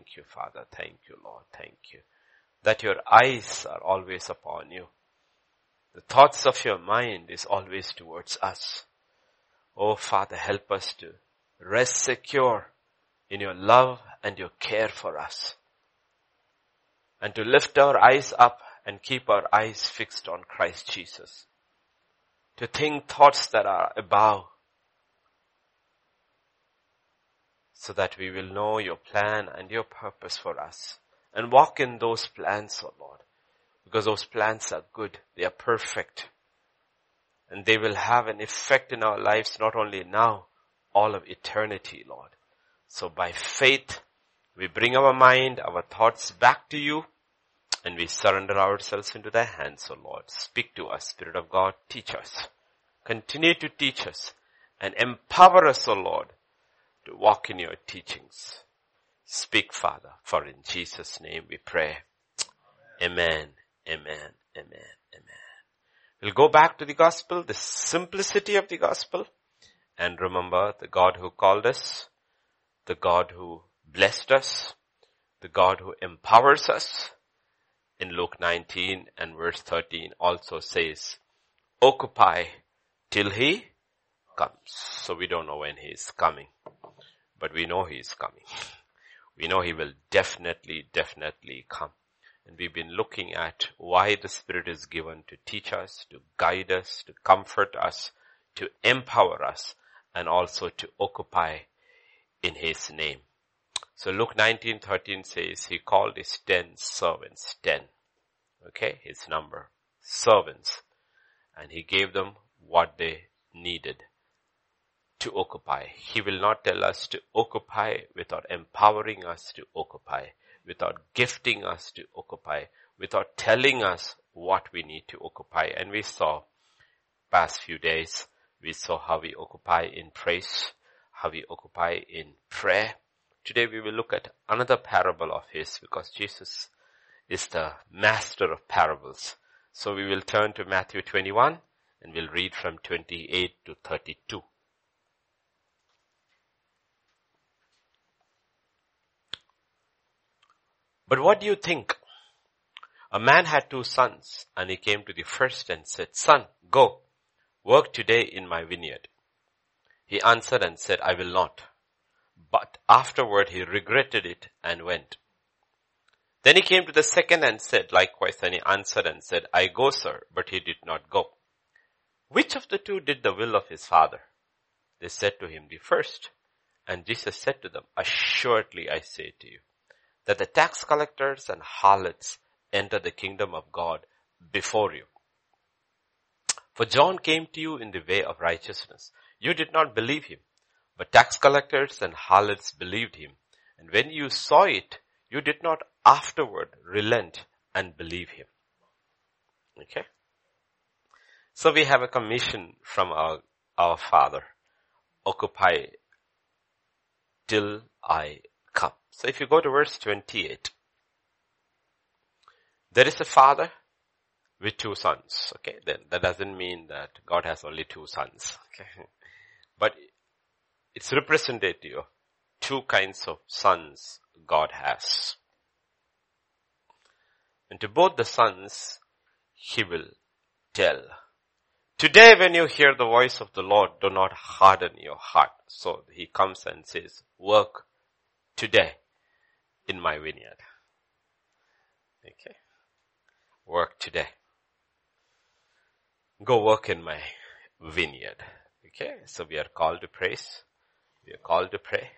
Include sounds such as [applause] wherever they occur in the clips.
Thank you, Father. Thank you, Lord. Thank you. That your eyes are always upon you. The thoughts of your mind is always towards us. Oh Father, help us to rest secure in your love and your care for us. And to lift our eyes up and keep our eyes fixed on Christ Jesus. To think thoughts that are above. So that we will know your plan and your purpose for us. And walk in those plans, oh Lord. Because those plans are good. They are perfect. And they will have an effect in our lives not only now, all of eternity, Lord. So by faith, we bring our mind, our thoughts back to you, and we surrender ourselves into thy hands, O Lord. Speak to us, Spirit of God, teach us. Continue to teach us and empower us, O Lord, to walk in your teachings. Speak, Father, for in Jesus' name we pray. Amen, amen, amen, amen. We'll go back to the gospel, the simplicity of the gospel, and remember the God who called us, the God who blessed us, the God who empowers us, in Luke 19 and verse 13 also says, occupy till he comes. So we don't know when he is coming, but we know he is coming. We know he will definitely, definitely come. And we've been looking at why the Spirit is given to teach us, to guide us, to comfort us, to empower us, and also to occupy in His name. So Luke 19:13 says he called his ten servants, ten. Okay, his number. Servants. And he gave them what they needed to occupy. He will not tell us to occupy without empowering us to occupy, without gifting us to occupy, without telling us what we need to occupy. And we saw past few days, we saw how we occupy in praise, how we occupy in prayer, Today we will look at another parable of his because Jesus is the master of parables. So we will turn to Matthew 21 and we'll read from 28 to 32. But what do you think? A man had two sons and he came to the first and said, son, go, work today in my vineyard. He answered and said, I will not. But afterward he regretted it and went. Then he came to the second and said likewise, and he answered and said, I go, sir, but he did not go. Which of the two did the will of his father? They said to him, the first. And Jesus said to them, assuredly I say to you, that the tax collectors and harlots enter the kingdom of God before you. For John came to you in the way of righteousness. You did not believe him. But tax collectors and harlots believed him. And when you saw it, you did not afterward relent and believe him. Okay? So we have a commission from our, our father. Occupy till I come. So if you go to verse 28, there is a father with two sons. Okay, then that doesn't mean that God has only two sons. Okay, [laughs] but it's representative of two kinds of sons God has. And to both the sons, he will tell. Today when you hear the voice of the Lord, do not harden your heart. So he comes and says, work today in my vineyard. Okay. Work today. Go work in my vineyard. Okay. So we are called to praise. We are called to pray.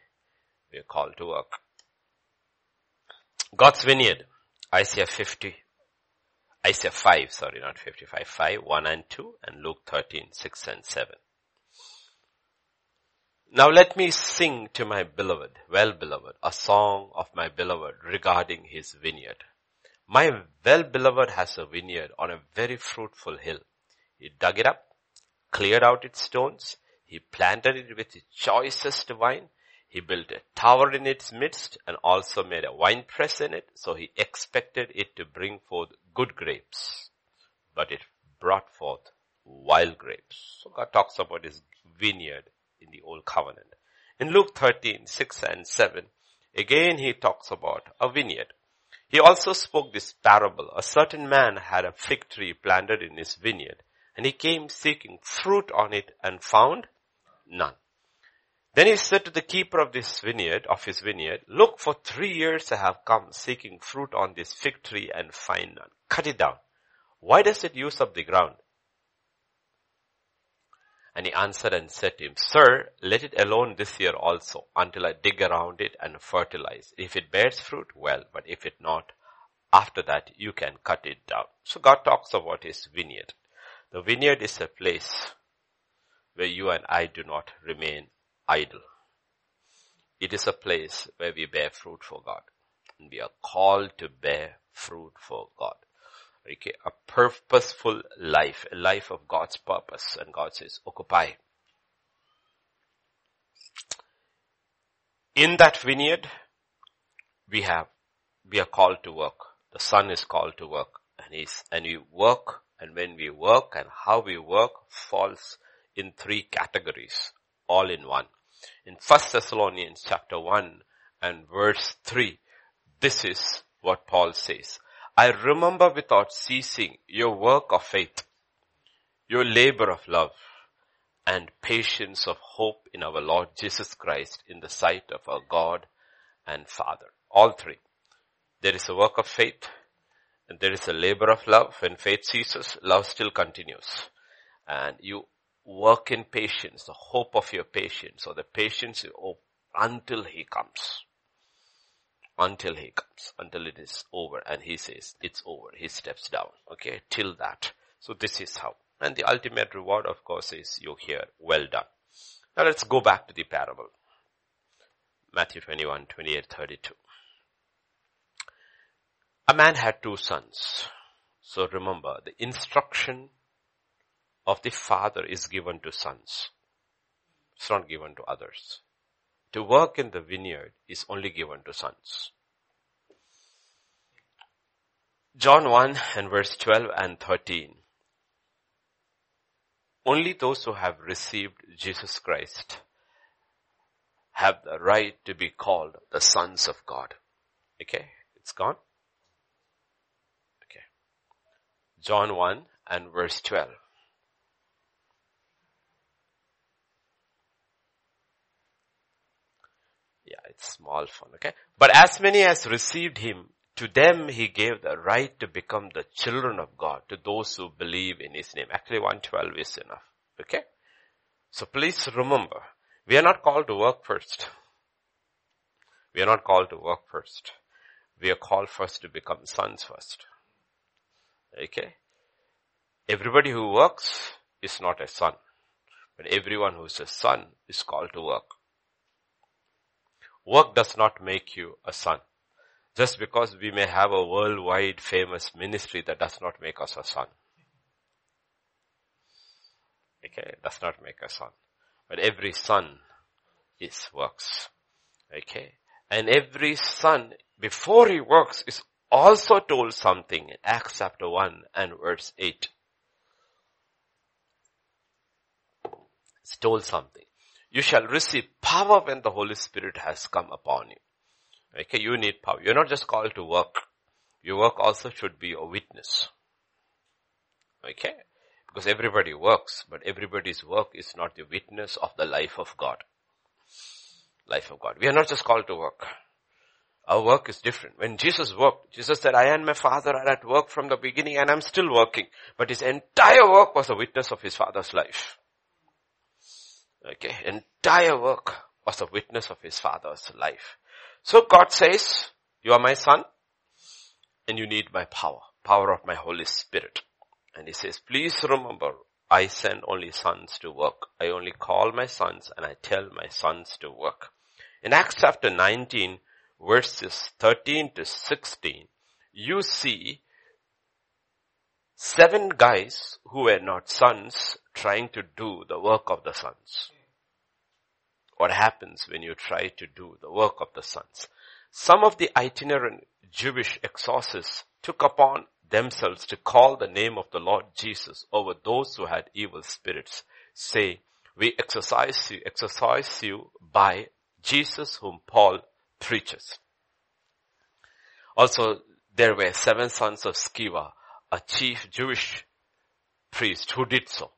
We are called to work. God's vineyard, Isaiah 50, Isaiah 5, sorry, not 55, 5, 1 and 2, and Luke 13, 6 and 7. Now let me sing to my beloved, well beloved, a song of my beloved regarding his vineyard. My well beloved has a vineyard on a very fruitful hill. He dug it up, cleared out its stones, he planted it with the choicest wine. He built a tower in its midst and also made a wine press in it. So he expected it to bring forth good grapes, but it brought forth wild grapes. So God talks about his vineyard in the old covenant. In Luke 13, 6 and 7, Again he talks about a vineyard. He also spoke this parable. A certain man had a fig tree planted in his vineyard and he came seeking fruit on it and found none. Then he said to the keeper of this vineyard, of his vineyard, look for three years I have come seeking fruit on this fig tree and find none. Cut it down. Why does it use up the ground? And he answered and said to him, Sir, let it alone this year also until I dig around it and fertilize. If it bears fruit, well, but if it not, after that you can cut it down. So God talks about his vineyard. The vineyard is a place where you and I do not remain idle. It is a place where we bear fruit for God. And we are called to bear fruit for God. Okay, a purposeful life, a life of God's purpose. And God says, occupy. In that vineyard, we have, we are called to work. The son is called to work and he's, and we work and when we work and how we work falls in three categories, all in one. In 1 Thessalonians chapter 1 and verse 3, this is what Paul says. I remember without ceasing your work of faith, your labor of love, and patience of hope in our Lord Jesus Christ in the sight of our God and Father. All three. There is a work of faith, and there is a labor of love. When faith ceases, love still continues. And you work in patience, the hope of your patience, or the patience you hope until He comes until he comes, until it is over. And he says, it's over. He steps down. Okay. Till that. So this is how. And the ultimate reward, of course, is you hear, well done. Now let's go back to the parable. Matthew 21, 28, 32. A man had two sons. So remember, the instruction of the father is given to sons. It's not given to others to work in the vineyard is only given to sons. John 1 and verse 12 and 13. Only those who have received Jesus Christ have the right to be called the sons of God. Okay, it's gone. Okay. John 1 and verse 12. Yeah, it's small font, okay? But as many as received him, to them he gave the right to become the children of God, to those who believe in his name. Actually 112 is enough, okay? So please remember, we are not called to work first. We are not called to work first. We are called first to become sons first. Okay? Everybody who works is not a son. But everyone who is a son is called to work. Work does not make you a son. Just because we may have a worldwide famous ministry that does not make us a son. Okay, does not make a son. But every son is works. Okay. And every son, before he works, is also told something in Acts chapter 1 and verse 8. It's told something. You shall receive power when the Holy Spirit has come upon you. Okay, you need power. You're not just called to work. Your work also should be a witness. Okay? Because everybody works, but everybody's work is not the witness of the life of God. Life of God. We are not just called to work. Our work is different. When Jesus worked, Jesus said, I and my father are at work from the beginning and I'm still working. But his entire work was a witness of his father's life. Okay, entire work was a witness of his father's life. So God says, you are my son and you need my power, power of my Holy Spirit. And he says, please remember, I send only sons to work. I only call my sons and I tell my sons to work. In Acts chapter 19 verses 13 to 16, you see seven guys who were not sons trying to do the work of the sons. What happens when you try to do the work of the sons? Some of the itinerant Jewish exorcists took upon themselves to call the name of the Lord Jesus over those who had evil spirits, say, we exorcise you, you by Jesus whom Paul preaches. Also, there were seven sons of Sceva, a chief Jewish priest who did so.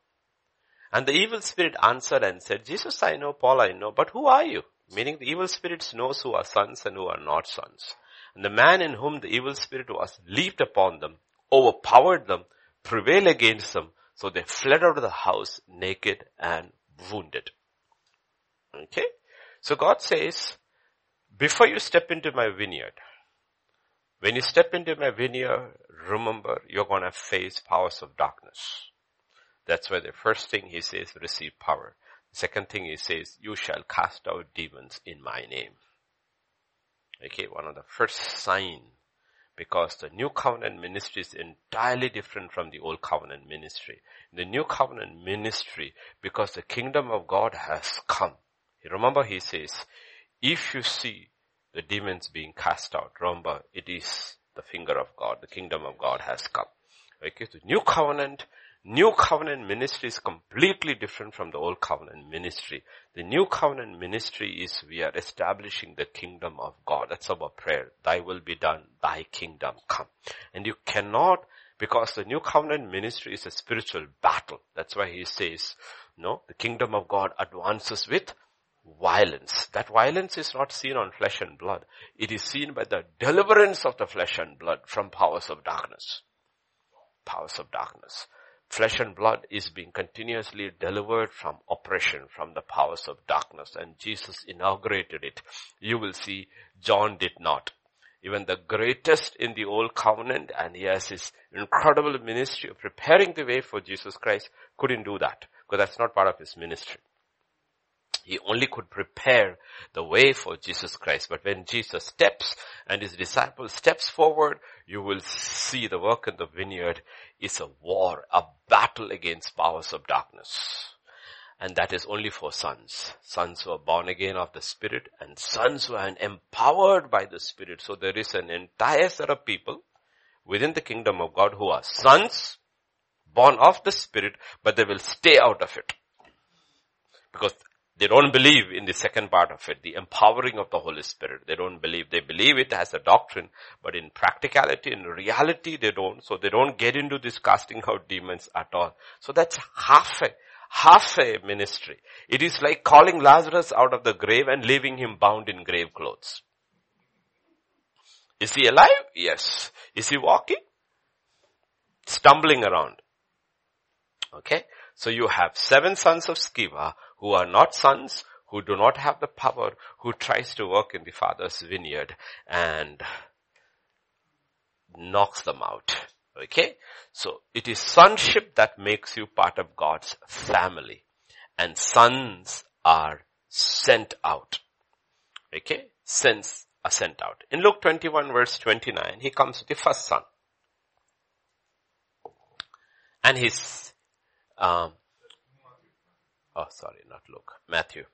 And the evil spirit answered and said, Jesus I know, Paul I know, but who are you? Meaning the evil spirits knows who are sons and who are not sons. And the man in whom the evil spirit was leaped upon them, overpowered them, prevailed against them, so they fled out of the house naked and wounded. Okay? So God says, before you step into my vineyard, when you step into my vineyard, remember you're gonna face powers of darkness. That's why the first thing he says, receive power. The second thing he says, you shall cast out demons in my name. Okay, one of the first sign because the new covenant ministry is entirely different from the old covenant ministry. The new covenant ministry, because the kingdom of God has come. Remember he says, if you see the demons being cast out, remember it is the finger of God, the kingdom of God has come. Okay, the new covenant New covenant ministry is completely different from the old covenant ministry. The new covenant ministry is we are establishing the kingdom of God. That's our prayer. Thy will be done, thy kingdom come. And you cannot, because the new covenant ministry is a spiritual battle. That's why he says, no, the kingdom of God advances with violence. That violence is not seen on flesh and blood. It is seen by the deliverance of the flesh and blood from powers of darkness. Powers of darkness flesh and blood is being continuously delivered from oppression, from the powers of darkness. And Jesus inaugurated it. You will see John did not. Even the greatest in the old covenant and he has his incredible ministry of preparing the way for Jesus Christ couldn't do that because that's not part of his ministry. He only could prepare the way for Jesus Christ. But when Jesus steps and his disciples steps forward, you will see the work in the vineyard is a war, a battle against powers of darkness. And that is only for sons. Sons who are born again of the Spirit and sons who are empowered by the Spirit. So there is an entire set of people within the kingdom of God who are sons, born of the Spirit, but they will stay out of it. Because they don't believe in the second part of it, the empowering of the Holy Spirit. They don't believe. They believe it as a doctrine, but in practicality, in reality, they don't. So they don't get into this casting out demons at all. So that's half a, half a ministry. It is like calling Lazarus out of the grave and leaving him bound in grave clothes. Is he alive? Yes. Is he walking? Stumbling around. Okay. So you have seven sons of Sceva who are not sons, who do not have the power, who tries to work in the father's vineyard and knocks them out. Okay? So it is sonship that makes you part of God's family. And sons are sent out. Okay? Sons are sent out. In Luke 21 verse 29, he comes to the first son. And his um, Oh, sorry, not Luke. Matthew.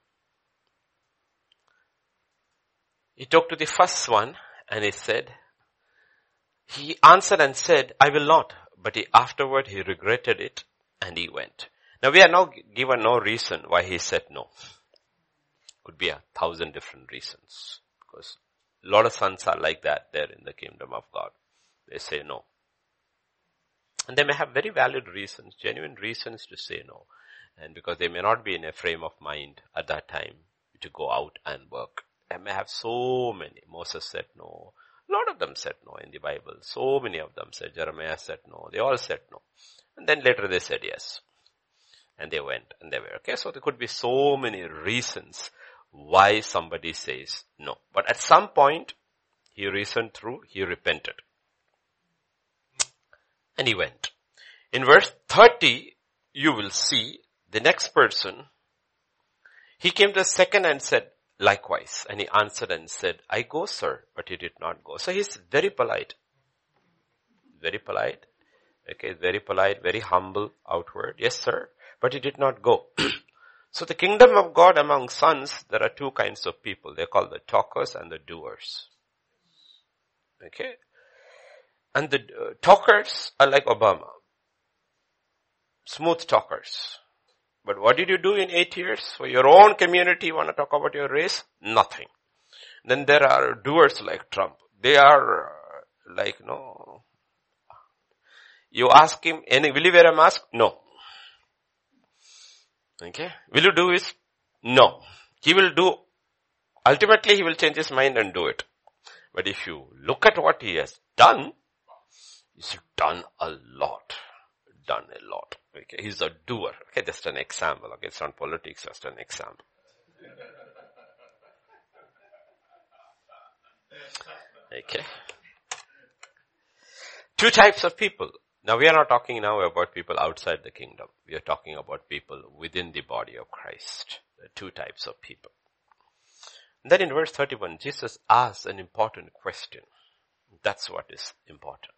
He talked to the first one and he said, he answered and said, I will not. But he, afterward he regretted it and he went. Now we are now given no reason why he said no. Could be a thousand different reasons. Because a lot of sons are like that there in the kingdom of God. They say no. And they may have very valid reasons, genuine reasons to say no and because they may not be in a frame of mind at that time to go out and work. They may have so many. Moses said no. A lot of them said no in the Bible. So many of them said, Jeremiah said no. They all said no. And then later they said yes. And they went and they were. Okay, so there could be so many reasons why somebody says no. But at some point, he reasoned through, he repented. And he went. In verse 30, you will see the next person, he came to the second and said, likewise. And he answered and said, I go, sir, but he did not go. So he's very polite. Very polite. Okay, very polite, very humble outward. Yes, sir. But he did not go. [clears throat] so the kingdom of God among sons, there are two kinds of people. They're called the talkers and the doers. Okay. And the uh, talkers are like Obama. Smooth talkers. But what did you do in eight years? For your own community, you want to talk about your race? Nothing. Then there are doers like Trump. They are uh, like, no. You ask him, any, will you wear a mask? No. Okay. Will you do this? No. He will do, ultimately he will change his mind and do it. But if you look at what he has done, he's done a lot. Done a lot. Okay. He's a doer. Okay. Just an example. Okay. It's not politics, just an example. Okay. Two types of people. Now we are not talking now about people outside the kingdom. We are talking about people within the body of Christ. Two types of people. And then in verse 31, Jesus asks an important question. That's what is important.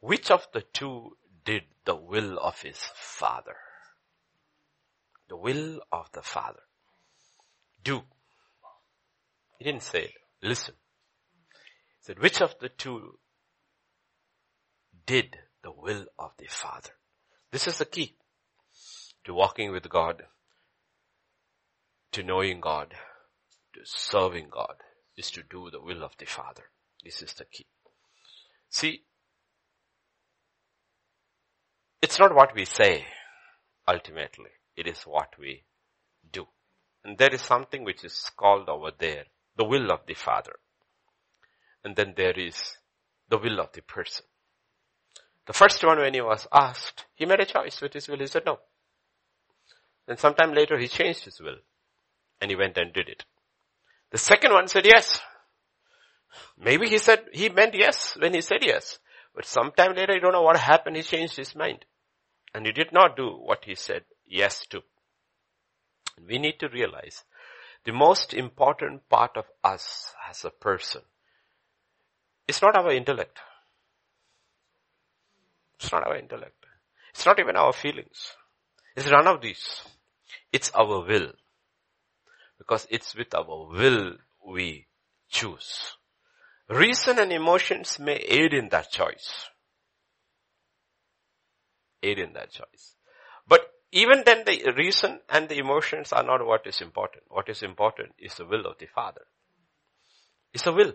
Which of the two did the will of his father? The will of the father. Do. He didn't say, listen. He said, which of the two did the will of the Father? This is the key to walking with God, to knowing God, to serving God, is to do the will of the Father. This is the key. See, it's not what we say, ultimately. It is what we do. And there is something which is called over there, the will of the Father. And then there is the will of the person. The first one when he was asked, he made a choice with his will. He said no. Then sometime later he changed his will and he went and did it. The second one said yes. Maybe he said, he meant yes when he said yes. But sometime later, you don't know what happened, he changed his mind. And he did not do what he said yes to. We need to realize the most important part of us as a person it's not our intellect. It's not our intellect. It's not even our feelings. It's none of these. It's our will. Because it's with our will we choose. Reason and emotions may aid in that choice. Aid in that choice. But even then the reason and the emotions are not what is important. What is important is the will of the Father. It's a will.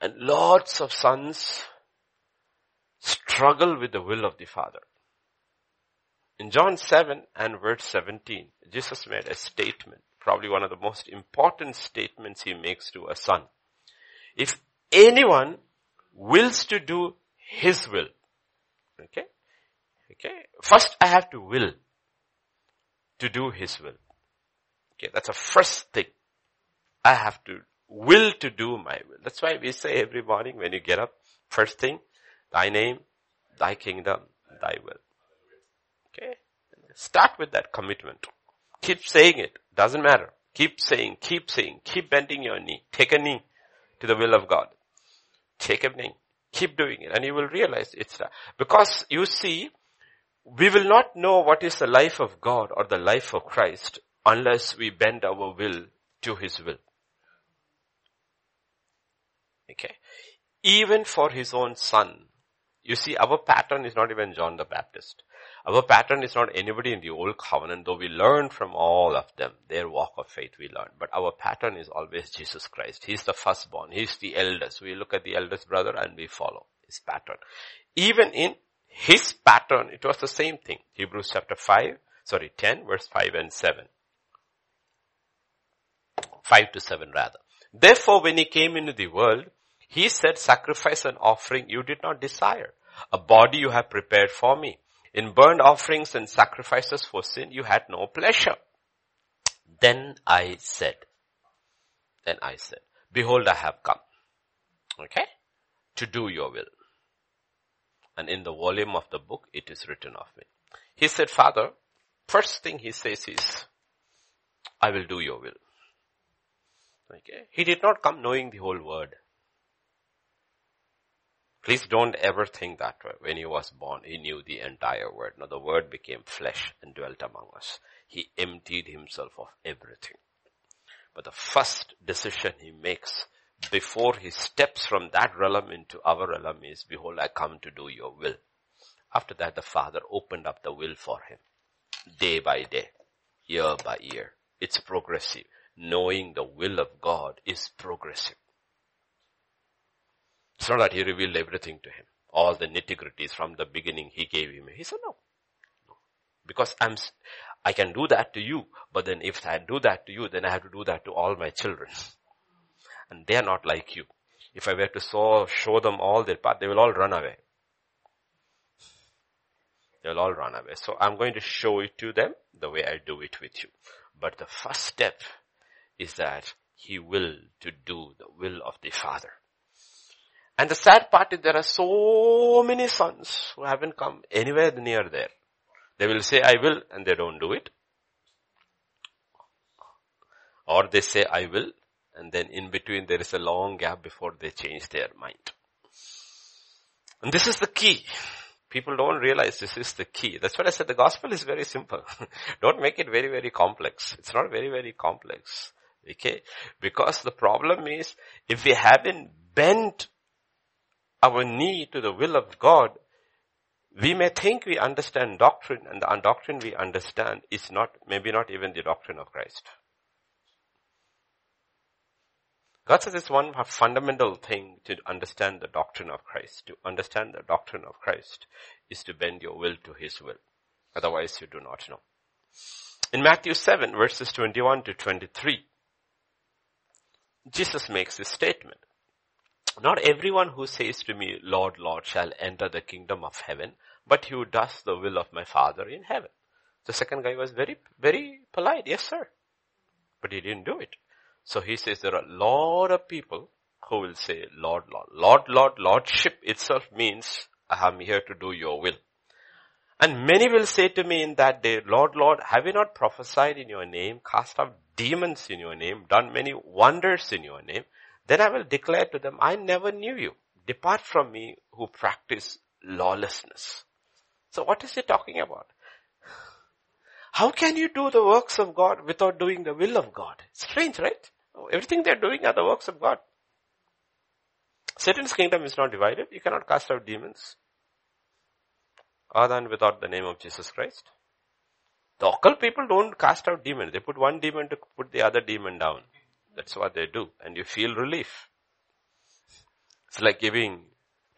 And lots of sons struggle with the will of the Father. In John 7 and verse 17, Jesus made a statement, probably one of the most important statements he makes to a son. If anyone wills to do his will, okay, okay, first I have to will to do his will. Okay, that's the first thing. I have to will to do my will. That's why we say every morning when you get up, first thing, thy name, thy kingdom, thy will. Okay? Start with that commitment. Keep saying it. Doesn't matter. Keep saying, keep saying, keep bending your knee. Take a knee to the will of God. Take a knee. Keep doing it and you will realize it's. Because you see, we will not know what is the life of God or the life of Christ unless we bend our will to His will. Okay. Even for his own son. You see, our pattern is not even John the Baptist. Our pattern is not anybody in the old covenant, though we learn from all of them, their walk of faith we learn. But our pattern is always Jesus Christ. He's the firstborn. He's the eldest. We look at the eldest brother and we follow his pattern. Even in his pattern, it was the same thing. Hebrews chapter 5, sorry, 10 verse 5 and 7. 5 to 7 rather. Therefore when he came into the world, he said, sacrifice and offering you did not desire. A body you have prepared for me. In burnt offerings and sacrifices for sin you had no pleasure. Then I said, then I said, behold I have come. Okay? To do your will. And in the volume of the book it is written of me. He said, Father, first thing he says is, I will do your will. Okay? He did not come knowing the whole word. Please don't ever think that way. When he was born, he knew the entire word. Now the word became flesh and dwelt among us. He emptied himself of everything. But the first decision he makes before he steps from that realm into our realm is, behold, I come to do your will. After that, the father opened up the will for him. Day by day, year by year. It's progressive. knowing the will of God is progressive. It's not that he revealed everything to him. All the nitty gritties from the beginning he gave him. He said no. no. Because I'm, I can do that to you, but then if I do that to you, then I have to do that to all my children. [laughs] And they are not like you. If I were to show, show them all their path, they will all run away. They'll all run away. So I'm going to show it to them the way I do it with you. But the first step is that he will to do the will of the Father. And the sad part is there are so many sons who haven't come anywhere near there. They will say, I will, and they don't do it. Or they say, I will, and then in between there is a long gap before they change their mind. And this is the key. People don't realize this is the key. That's what I said. The gospel is very simple. [laughs] don't make it very, very complex. It's not very, very complex. Okay? Because the problem is, if we haven't bent our knee to the will of God, we may think we understand doctrine and the doctrine we understand is not, maybe not even the doctrine of Christ. God says it's one fundamental thing to understand the doctrine of Christ. To understand the doctrine of Christ is to bend your will to His will. Otherwise you do not know. In Matthew 7 verses 21 to 23, Jesus makes this statement. Not everyone who says to me, Lord, Lord, shall enter the kingdom of heaven, but he who does the will of my Father in heaven. The second guy was very, very polite. Yes, sir. But he didn't do it. So he says there are a lot of people who will say, Lord, Lord. Lord, Lord, Lordship itself means I am here to do your will. And many will say to me in that day, Lord, Lord, have you not prophesied in your name, cast out demons in your name, done many wonders in your name? Then I will declare to them, I never knew you. Depart from me who practice lawlessness. So what is he talking about? How can you do the works of God without doing the will of God? Strange, right? Everything they're doing are the works of God. Satan's kingdom is not divided. You cannot cast out demons other than without the name of Jesus Christ. The occult people don't cast out demons. They put one demon to put the other demon down. That's what they do. And you feel relief. It's like giving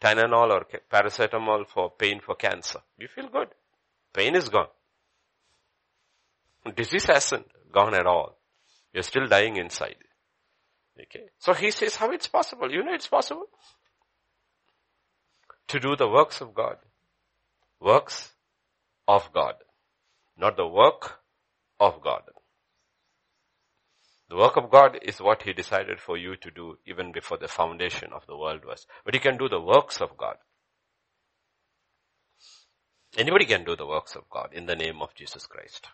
Tylenol or paracetamol for pain for cancer. You feel good. Pain is gone. Disease hasn't gone at all. You're still dying inside. Okay. So he says how it's possible. You know it's possible. To do the works of God. Works of God. Not the work of God. The work of God is what He decided for you to do even before the foundation of the world was. But you can do the works of God. Anybody can do the works of God in the name of Jesus Christ.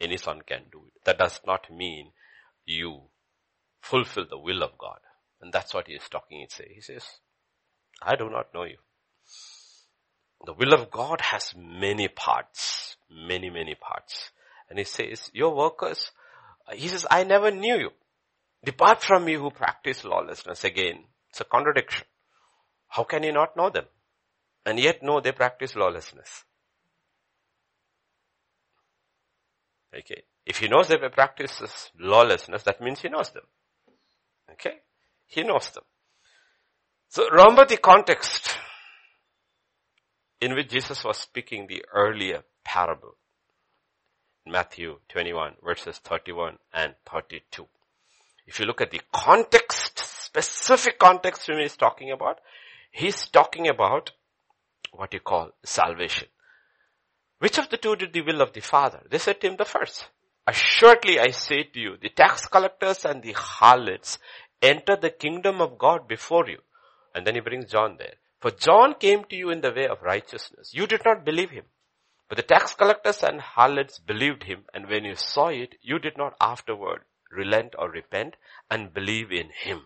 Any son can do it. That does not mean you fulfill the will of God. And that's what he is talking. He says, he says, I do not know you. The will of God has many parts, many, many parts. And he says, your workers, uh, he says, I never knew you. Depart from me who practice lawlessness. Again, it's a contradiction. How can you not know them? And yet know they practice lawlessness. Okay. If he knows they practice lawlessness, that means he knows them. Okay? He knows them. So remember the context in which Jesus was speaking the earlier parable. Matthew 21 verses 31 and 32. If you look at the context, specific context when he's talking about, he's talking about what you call salvation. Which of the two did the will of the Father? They said to him the first. Assuredly I say to you, the tax collectors and the harlots enter the kingdom of God before you. And then he brings John there. For John came to you in the way of righteousness. You did not believe him. But the tax collectors and harlots believed him, and when you saw it, you did not afterward relent or repent and believe in him.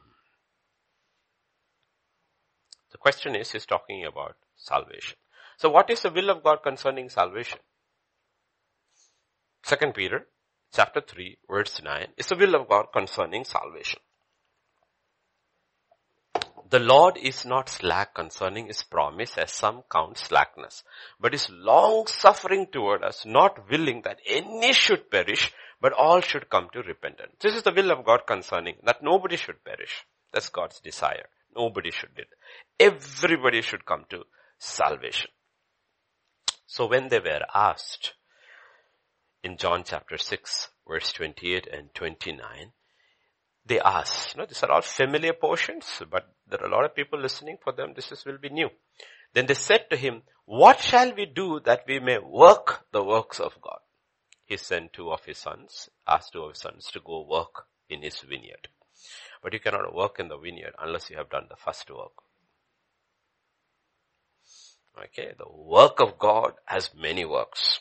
The question is, he's talking about salvation. So what is the will of God concerning salvation? Second Peter chapter 3 verse 9 is the will of God concerning salvation. The Lord is not slack concerning his promise as some count slackness, but is long suffering toward us, not willing that any should perish, but all should come to repentance. This is the will of God concerning that nobody should perish. That's God's desire. Nobody should do it. Everybody should come to salvation. So when they were asked in John chapter 6 verse 28 and 29, they ask, you know, these are all familiar portions, but there are a lot of people listening for them. This is, will be new. Then they said to him, what shall we do that we may work the works of God? He sent two of his sons, asked two of his sons to go work in his vineyard. But you cannot work in the vineyard unless you have done the first work. Okay, the work of God has many works.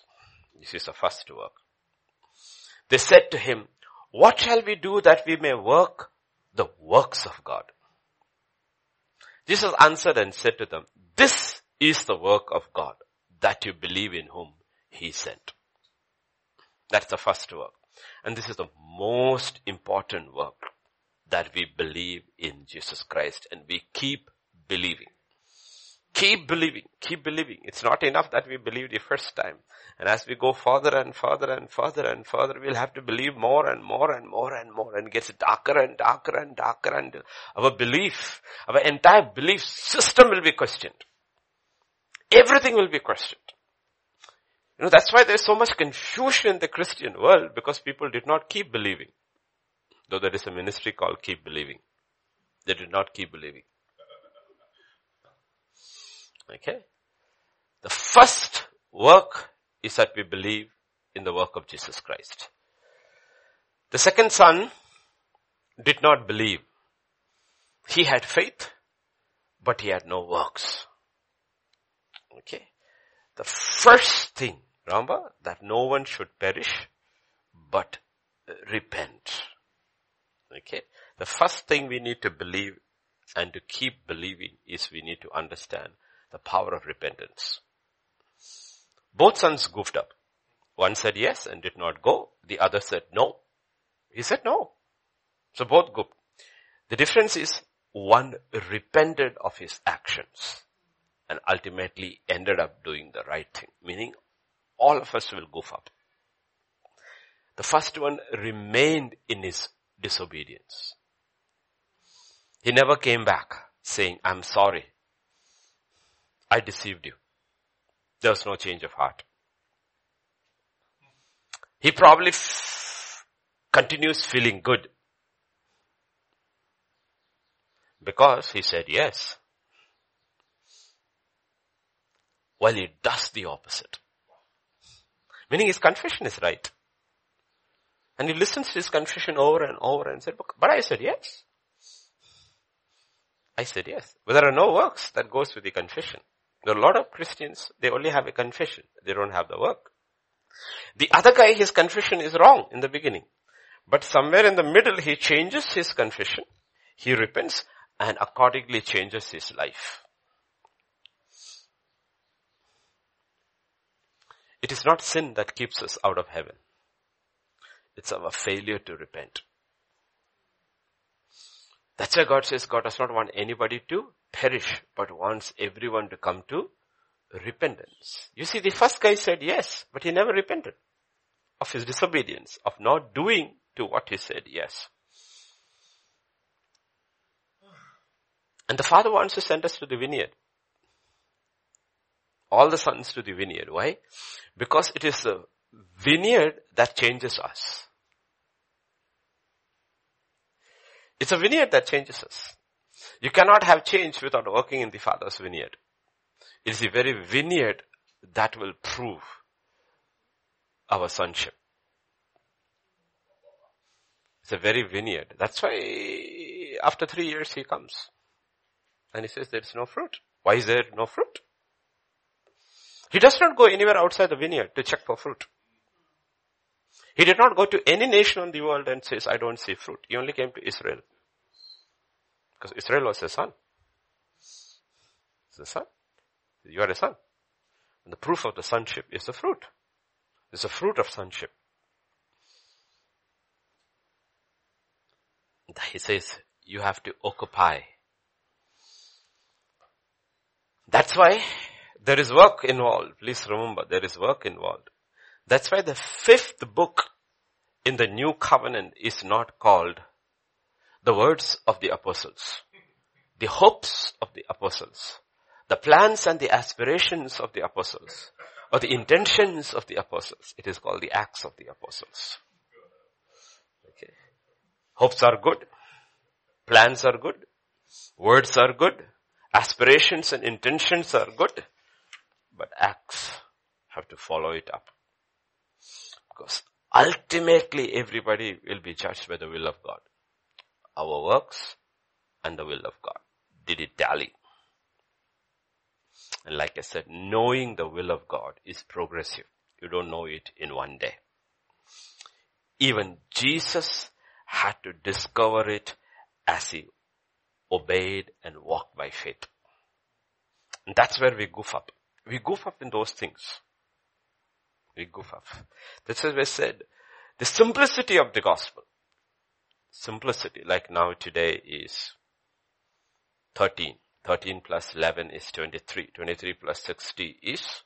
This is the first work. They said to him, what shall we do that we may work the works of God? Jesus answered and said to them, this is the work of God, that you believe in whom he sent. That's the first work. And this is the most important work that we believe in Jesus Christ and we keep believing. Keep believing, keep believing. It's not enough that we believe the first time. And as we go further and further and further and further, we'll have to believe more and more and more and more and it gets darker and darker and darker and our belief, our entire belief system will be questioned. Everything will be questioned. You know, that's why there's so much confusion in the Christian world because people did not keep believing. Though there is a ministry called keep believing. They did not keep believing. Okay. The first work is that we believe in the work of Jesus Christ. The second son did not believe. He had faith, but he had no works. Okay. The first thing, remember, that no one should perish, but uh, repent. Okay. The first thing we need to believe and to keep believing is we need to understand the power of repentance. Both sons goofed up. One said yes and did not go. The other said no. He said no. So both goofed. The difference is one repented of his actions and ultimately ended up doing the right thing. Meaning all of us will goof up. The first one remained in his disobedience. He never came back saying, I'm sorry. I deceived you. There was no change of heart. He probably f- continues feeling good because he said yes. While he does the opposite. Meaning his confession is right. And he listens to his confession over and over and said, but I said yes. I said yes. But there are no works that goes with the confession. There are a lot of Christians, they only have a confession. They don't have the work. The other guy, his confession is wrong in the beginning. But somewhere in the middle, he changes his confession. He repents and accordingly changes his life. It is not sin that keeps us out of heaven. It's our failure to repent. That's why God says God does not want anybody to perish, but wants everyone to come to repentance. You see, the first guy said yes, but he never repented of his disobedience, of not doing to what he said yes. And the father wants to send us to the vineyard. All the sons to the vineyard. Why? Because it is the vineyard that changes us. It's a vineyard that changes us. You cannot have change without working in the Father's vineyard. It is the very vineyard that will prove our sonship. It's a very vineyard. That's why after three years he comes. And he says there's no fruit. Why is there no fruit? He does not go anywhere outside the vineyard to check for fruit. He did not go to any nation on the world and says, I don't see fruit. He only came to Israel. Because Israel was a son. It's a son. You are a son. And the proof of the sonship is the fruit. It's a fruit of sonship. He says, you have to occupy. That's why there is work involved. Please remember, there is work involved. That's why the fifth book in the new covenant is not called the words of the apostles, the hopes of the apostles, the plans and the aspirations of the apostles, or the intentions of the apostles. It is called the acts of the apostles. Okay. Hopes are good. Plans are good. Words are good. Aspirations and intentions are good. But acts have to follow it up. Because ultimately everybody will be judged by the will of God. Our works and the will of God. Did it tally? And like I said, knowing the will of God is progressive. You don't know it in one day. Even Jesus had to discover it as he obeyed and walked by faith. And that's where we goof up. We goof up in those things. We goof up. Is why I said, the simplicity of the gospel. Simplicity, like now today is 13. 13 plus 11 is 23. 23 plus 60 is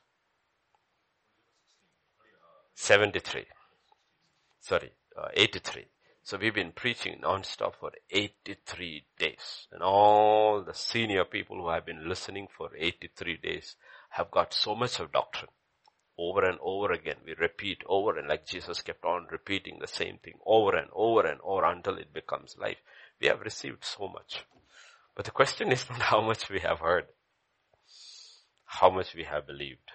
73. Sorry, uh, 83. So we've been preaching non-stop for 83 days. And all the senior people who have been listening for 83 days have got so much of doctrine. Over and over again, we repeat over and like Jesus kept on repeating the same thing over and over and over until it becomes life. We have received so much. But the question is not [laughs] how much we have heard, how much we have believed.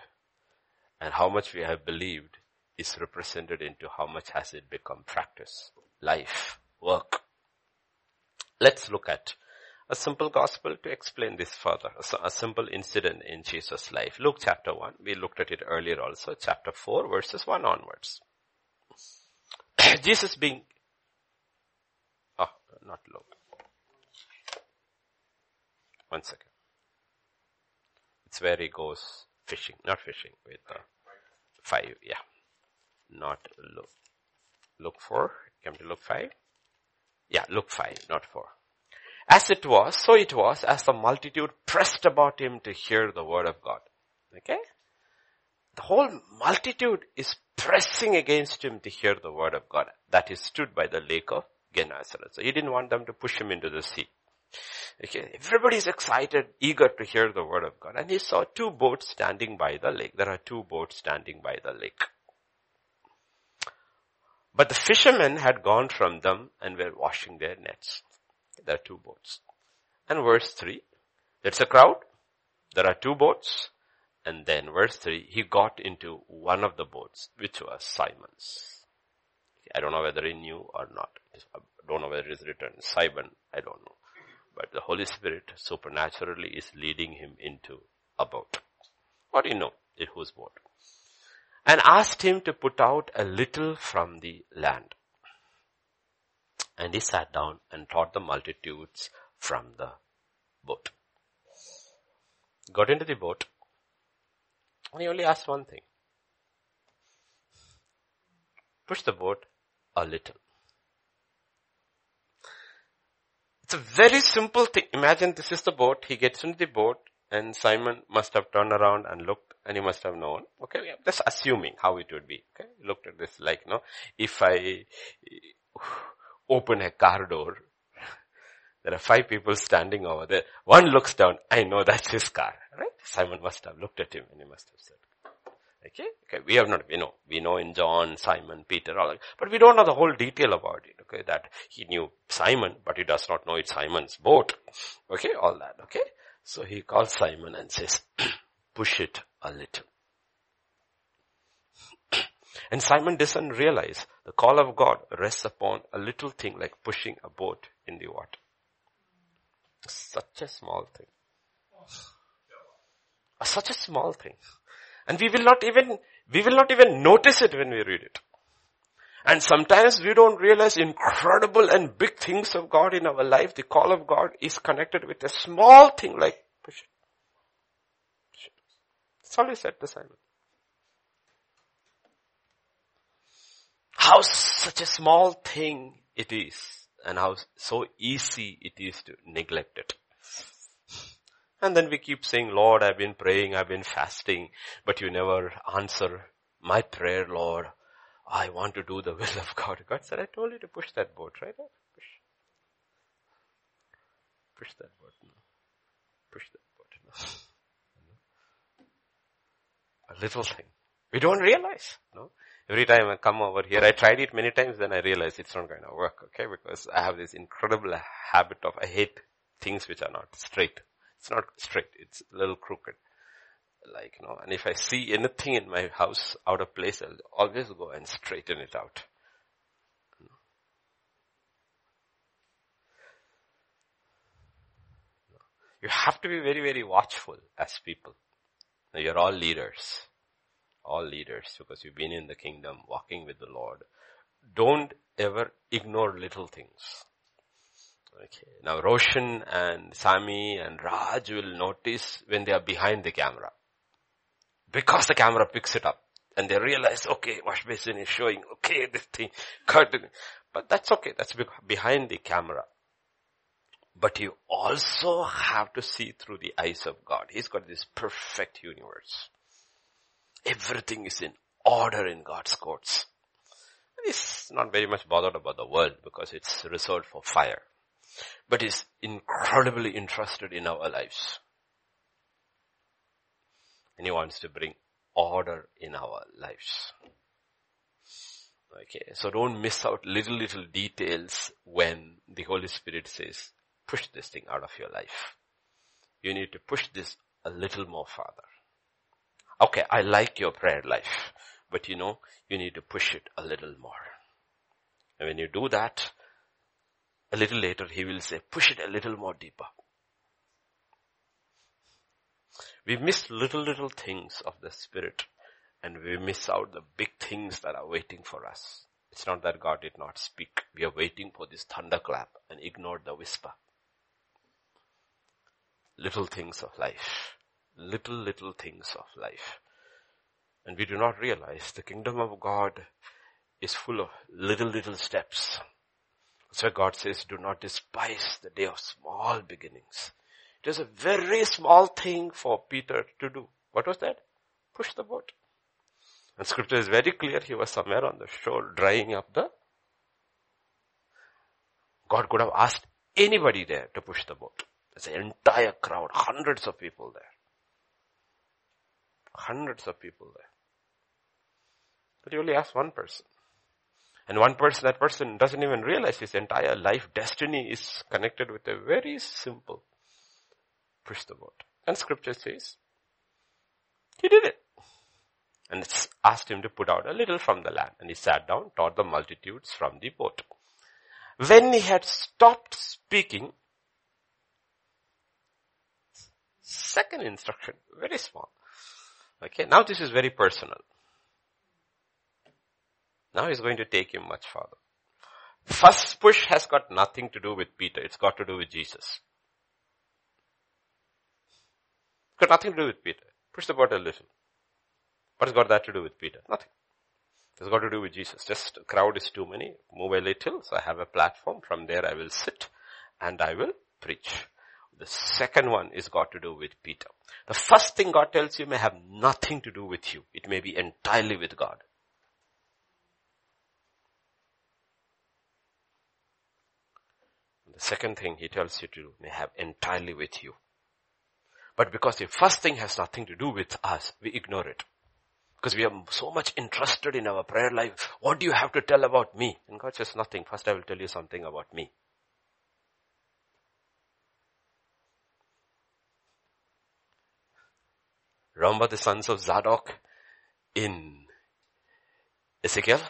And how much we have believed is represented into how much has it become practice, life, work. Let's look at a simple gospel to explain this further. A simple incident in Jesus' life. Luke chapter 1. We looked at it earlier also. Chapter 4 verses 1 onwards. [coughs] Jesus being, oh, not Luke. One second. It's where he goes fishing, not fishing, with uh, five, yeah. Not Luke. Luke four, come to Luke five. Yeah, Luke five, not four. As it was, so it was, as the multitude pressed about him to hear the word of God. Okay? The whole multitude is pressing against him to hear the word of God. That he stood by the lake of Gennesaret. So he didn't want them to push him into the sea. Okay, everybody is excited, eager to hear the word of God. And he saw two boats standing by the lake. There are two boats standing by the lake. But the fishermen had gone from them and were washing their nets. There are two boats. And verse 3, there's a crowd. There are two boats. And then verse 3, he got into one of the boats, which was Simon's. I don't know whether he knew or not. I don't know whether it is written Simon. I don't know. But the Holy Spirit supernaturally is leading him into a boat. What do you know? It was boat. And asked him to put out a little from the land. And he sat down and taught the multitudes from the boat. Got into the boat. And he only asked one thing. Push the boat a little. It's a very simple thing. Imagine this is the boat. He gets into the boat and Simon must have turned around and looked and he must have known. Okay, yeah, just assuming how it would be. Okay, looked at this like, know, if I open a car door, there are five people standing over there. One looks down, I know that's his car, right? Simon must have looked at him and he must have said, Okay? Okay, we have not, we know, we know in John, Simon, Peter, all, that, but we don't know the whole detail about it, okay, that he knew Simon, but he does not know it's Simon's boat. Okay, all that, okay? So he calls Simon and says, [clears throat] push it a little. And Simon doesn't realize the call of God rests upon a little thing like pushing a boat in the water. Such a small thing. Such a small thing. And we will not even, we will not even notice it when we read it. And sometimes we don't realize incredible and big things of God in our life. The call of God is connected with a small thing like push it. Push it. That's all said to Simon. How such a small thing it is and how so easy it is to neglect it. And then we keep saying, Lord, I've been praying, I've been fasting, but you never answer my prayer, Lord. I want to do the will of God. God said, I told you to push that boat, right? Push. Push that button. Push that button. [laughs] A little thing. We don't realize, no? Every time I come over here, I tried it many times, then I realized it's not going to work, okay? Because I have this incredible habit of, I hate things which are not straight. It's not straight, it's a little crooked. Like, you know, and if I see anything in my house out of place, I'll always go and straighten it out. You have to be very, very watchful as people. You're all leaders. All leaders because you've been in the kingdom walking with the Lord. Don't ever ignore little things. Okay. Now Roshan and Sami and Raj will notice when they are behind the camera. Because the camera picks it up. And they realize, okay, wash basin is showing, okay, this thing, [laughs] curtain. But that's okay, that's behind the camera. But you also have to see through the eyes of God. He's got this perfect universe. Everything is in order in God's courts. He's not very much bothered about the world because it's reserved for fire. But he's incredibly interested in our lives. And he wants to bring order in our lives. Okay, so don't miss out little, little details when the Holy Spirit says, push this thing out of your life. You need to push this a little more farther. Okay, I like your prayer life, but you know, you need to push it a little more. And when you do that, a little later he will say, push it a little more deeper. We miss little, little things of the Spirit and we miss out the big things that are waiting for us. It's not that God did not speak. We are waiting for this thunderclap and ignored the whisper little things of life. Little, little things of life. And we do not realize the kingdom of God is full of little, little steps. So God says, do not despise the day of small beginnings. It was a very small thing for Peter to do. What was that? Push the boat. And scripture is very clear. He was somewhere on the shore drying up the. God could have asked anybody there to push the boat. There's an entire crowd, hundreds of people there. Hundreds of people there. But you only ask one person. And one person, that person doesn't even realize his entire life destiny is connected with a very simple push the boat. And scripture says, he did it. And it's asked him to put out a little from the land. And he sat down, taught the multitudes from the boat. When he had stopped speaking, Second instruction, very small. Okay, now this is very personal. Now he's going to take him much farther. First push has got nothing to do with Peter. It's got to do with Jesus. It's got nothing to do with Peter. Push the boat a little. What has got that to do with Peter? Nothing. It's got to do with Jesus. Just crowd is too many. Move a little. So I have a platform. From there I will sit and I will preach. The second one is got to do with Peter. The first thing God tells you may have nothing to do with you. It may be entirely with God. The second thing he tells you to do may have entirely with you. But because the first thing has nothing to do with us, we ignore it. Because we are so much interested in our prayer life. What do you have to tell about me? And God says nothing. First I will tell you something about me. Remember the sons of Zadok in Ezekiel?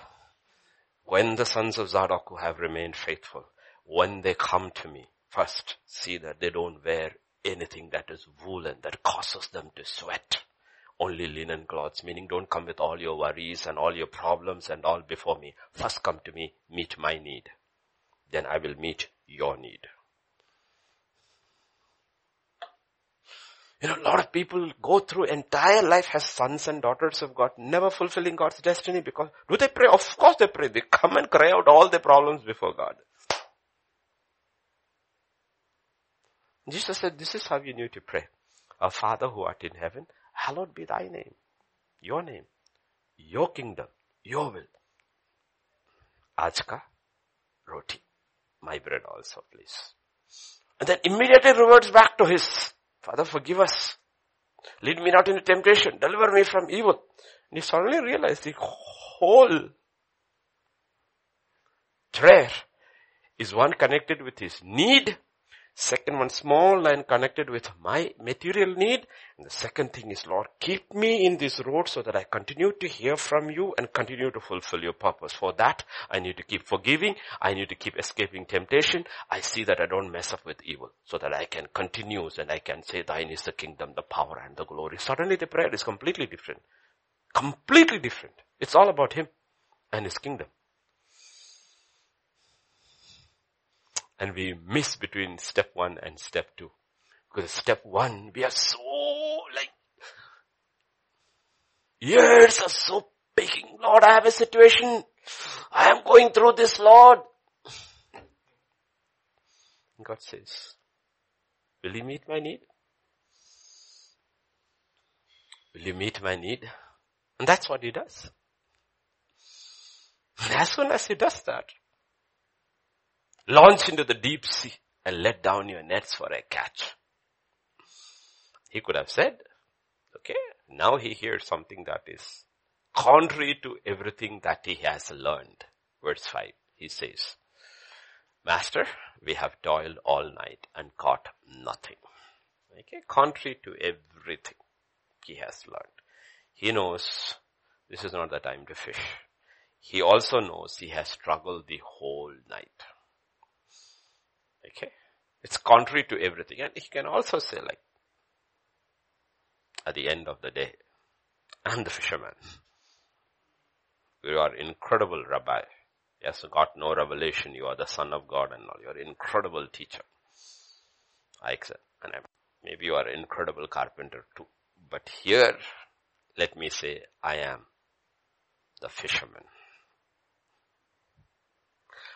When the sons of Zadok who have remained faithful, when they come to me, first see that they don't wear anything that is woolen, that causes them to sweat. Only linen clothes, meaning don't come with all your worries and all your problems and all before me. First come to me, meet my need. Then I will meet your need. You know, a lot of people go through entire life as sons and daughters of God, never fulfilling God's destiny because, do they pray? Of course they pray. They come and cry out all their problems before God. Jesus said, this is how you need to pray. Our Father who art in heaven, hallowed be thy name. Your name. Your kingdom. Your will. Ajka roti. My bread also, please. And then immediately reverts back to his Father, forgive us. Lead me not into temptation. Deliver me from evil. And he suddenly realized the whole prayer is one connected with his need Second one, small line connected with my material need. And the second thing is, Lord, keep me in this road so that I continue to hear from you and continue to fulfill your purpose. For that, I need to keep forgiving. I need to keep escaping temptation. I see that I don't mess up with evil so that I can continue and I can say, thine is the kingdom, the power and the glory. Suddenly the prayer is completely different. Completely different. It's all about him and his kingdom. And we miss between step one and step two. Because step one, we are so like, years are so begging, Lord, I have a situation. I am going through this, Lord. God says, will you meet my need? Will you meet my need? And that's what he does. And as soon as he does that, Launch into the deep sea and let down your nets for a catch. He could have said, okay, now he hears something that is contrary to everything that he has learned. Verse 5, he says, Master, we have toiled all night and caught nothing. Okay, contrary to everything he has learned. He knows this is not the time to fish. He also knows he has struggled the whole night. It's contrary to everything. And he can also say like, at the end of the day, I'm the fisherman. You are incredible rabbi. Yes, got no revelation. You are the son of God and all. You're incredible teacher. I accept. And I'm, maybe you are incredible carpenter too. But here, let me say, I am the fisherman.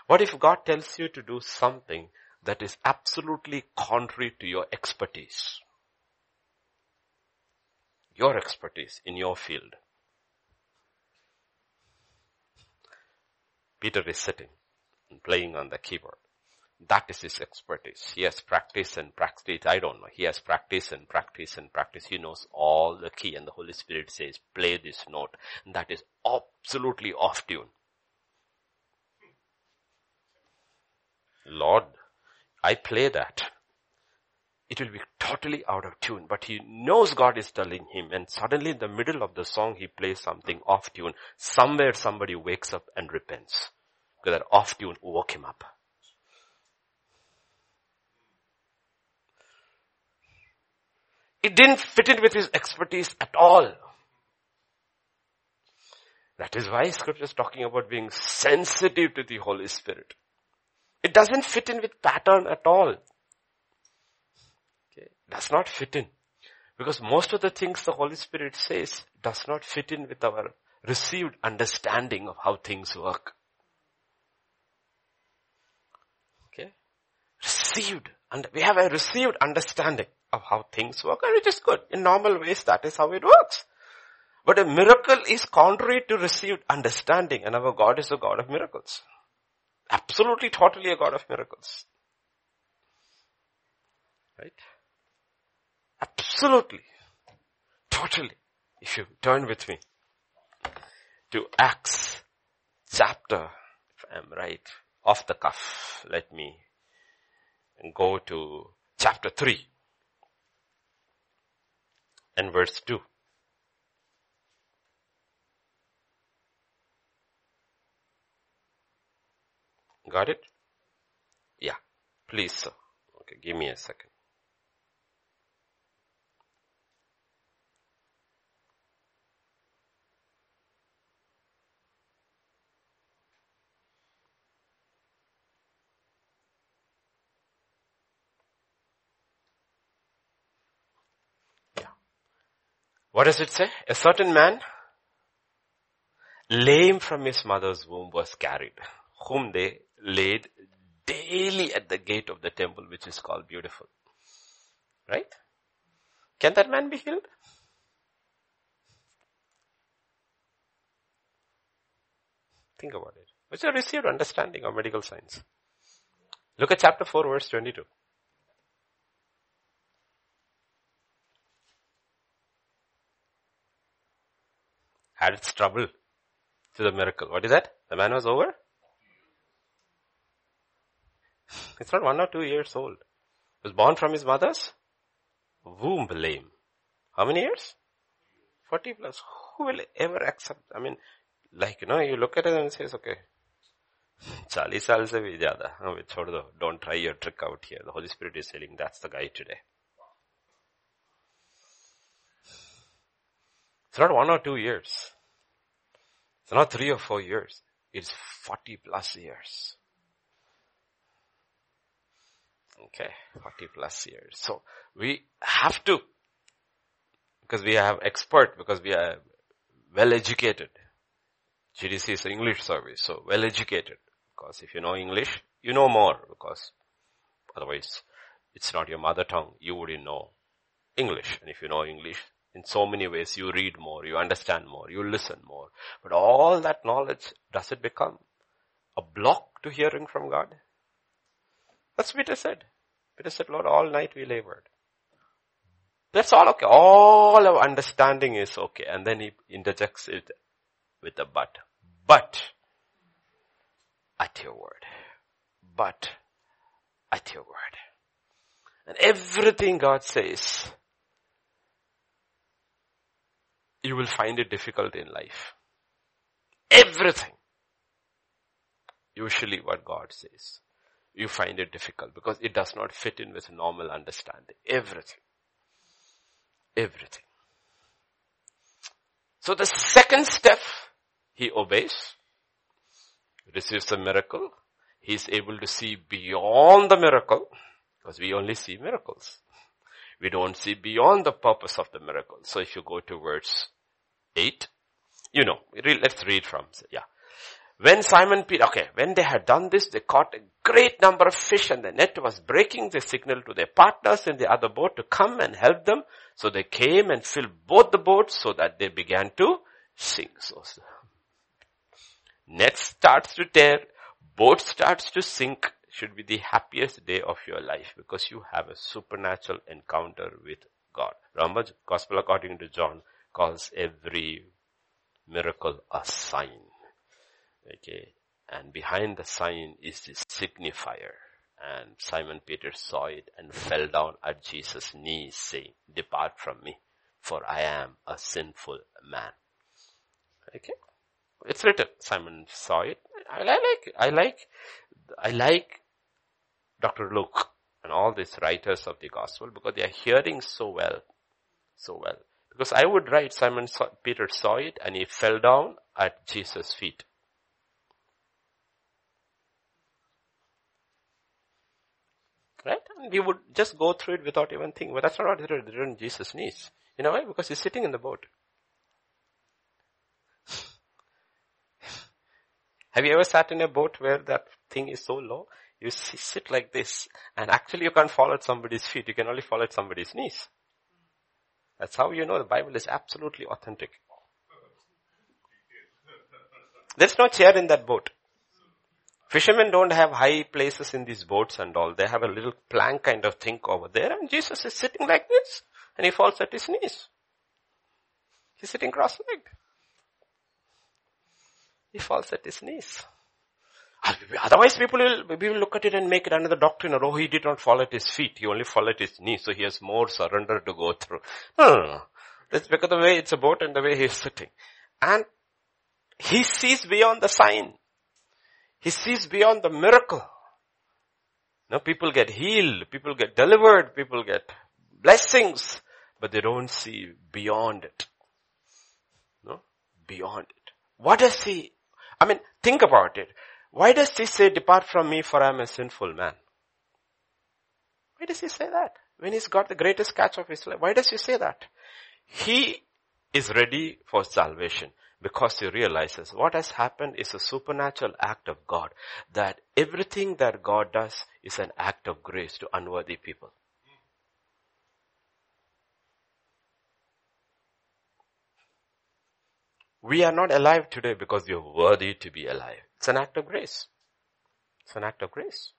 What if God tells you to do something that is absolutely contrary to your expertise. Your expertise in your field. Peter is sitting and playing on the keyboard. That is his expertise. He has practice and practice. I don't know. He has practice and practice and practice. He knows all the key and the Holy Spirit says, play this note. And that is absolutely off tune. Lord, I play that, it will be totally out of tune. But he knows God is telling him and suddenly in the middle of the song he plays something off tune. Somewhere somebody wakes up and repents. Because that off tune woke him up. It didn't fit in with his expertise at all. That is why scripture is talking about being sensitive to the Holy Spirit. It doesn't fit in with pattern at all. Okay. Does not fit in. Because most of the things the Holy Spirit says does not fit in with our received understanding of how things work. Okay. Received. And we have a received understanding of how things work and it is good. In normal ways that is how it works. But a miracle is contrary to received understanding and our God is a God of miracles. Absolutely, totally a God of miracles. Right? Absolutely. Totally. If you turn with me to Acts chapter, if I'm right, off the cuff, let me go to chapter 3 and verse 2. Got it? Yeah. Please, sir. Okay, give me a second. Yeah. What does it say? A certain man, lame from his mother's womb, was carried, whom they laid daily at the gate of the temple, which is called beautiful. Right? Can that man be healed? Think about it. Which you received understanding of medical science. Look at chapter 4 verse 22. Had its trouble to the miracle. What is that? The man was over? It's not one or two years old. He was born from his mother's womb lame. How many years? 40 plus. Who will ever accept? I mean, like, you know, you look at it and says, okay, 40 saal se bhi jada. Chod do. Don't try your trick out here. The Holy Spirit is telling that's the guy today. It's not one or two years. It's not three or four years. It's 40 plus years. Okay, 40 plus years. So we have to, because we have expert, because we are well educated. GDC is an English service, so well educated. Because if you know English, you know more because otherwise it's not your mother tongue. You wouldn't know English. And if you know English, in so many ways you read more, you understand more, you listen more. But all that knowledge, does it become a block to hearing from God? That's what Peter said. Peter said, Lord, all night we labored. That's all okay. All our understanding is okay. And then he interjects it with a but. But at your word. But at your word. And everything God says, you will find it difficult in life. Everything. Usually what God says, you find it difficult because it does not fit in with normal understanding. Everything. Everything. So the second step, he obeys receives a miracle, he is able to see beyond the miracle, because we only see miracles. We don't see beyond the purpose of the miracle. So if you go to verse 8, you know, let's read from, yeah. When Simon Peter, okay, when they had done this, they caught a great number of fish and the net was breaking. They signaled to their partners in the other boat to come and help them. So they came and filled both the boats so that they began to sink. So net starts to tear, boat starts to sink, should be the happiest day of your life because you have a supernatural encounter with God. Remember, Gospel according to John calls every miracle a sign. Okay. And behind the sign is this signifier. And Simon Peter saw it and fell down at Jesus' knees saying, depart from me, for I am a sinful man. Okay. It's written. Simon saw it. I like, I like, I like Dr. Luke and all these writers of the gospel because they are hearing so well, so well. Because I would write Simon saw, Peter saw it and he fell down at Jesus' feet. Right? And we would just go through it without even thinking, but that's not what written Jesus needs. You know why? Because he's sitting in the boat. [laughs] Have you ever sat in a boat where that thing is so low? You sit like this and actually you can't fall at somebody's feet. You can only fall at somebody's knees. That's how you know the Bible is absolutely authentic. There's no chair in that boat. Fishermen don't have high places in these boats and all. They have a little plank kind of thing over there and Jesus is sitting like this and he falls at his knees. He's sitting cross-legged. He falls at his knees. Otherwise people will, we will look at it and make it another doctrine. Oh, he did not fall at his feet. He only fall at his knees. So he has more surrender to go through. No, no, no. That's because the way it's about and the way he's sitting. And he sees beyond the sign. He sees beyond the miracle. Now people get healed, people get delivered, people get blessings, but they don't see beyond it. No? Beyond it. What does he I mean, think about it. Why does he say, depart from me for I am a sinful man? Why does he say that? When he's got the greatest catch of his life, why does he say that? He is ready for salvation because he realizes what has happened is a supernatural act of God. That everything that God does is an act of grace to unworthy people. We are not alive today because we are worthy to be alive. It's an act of grace. It's an act of grace.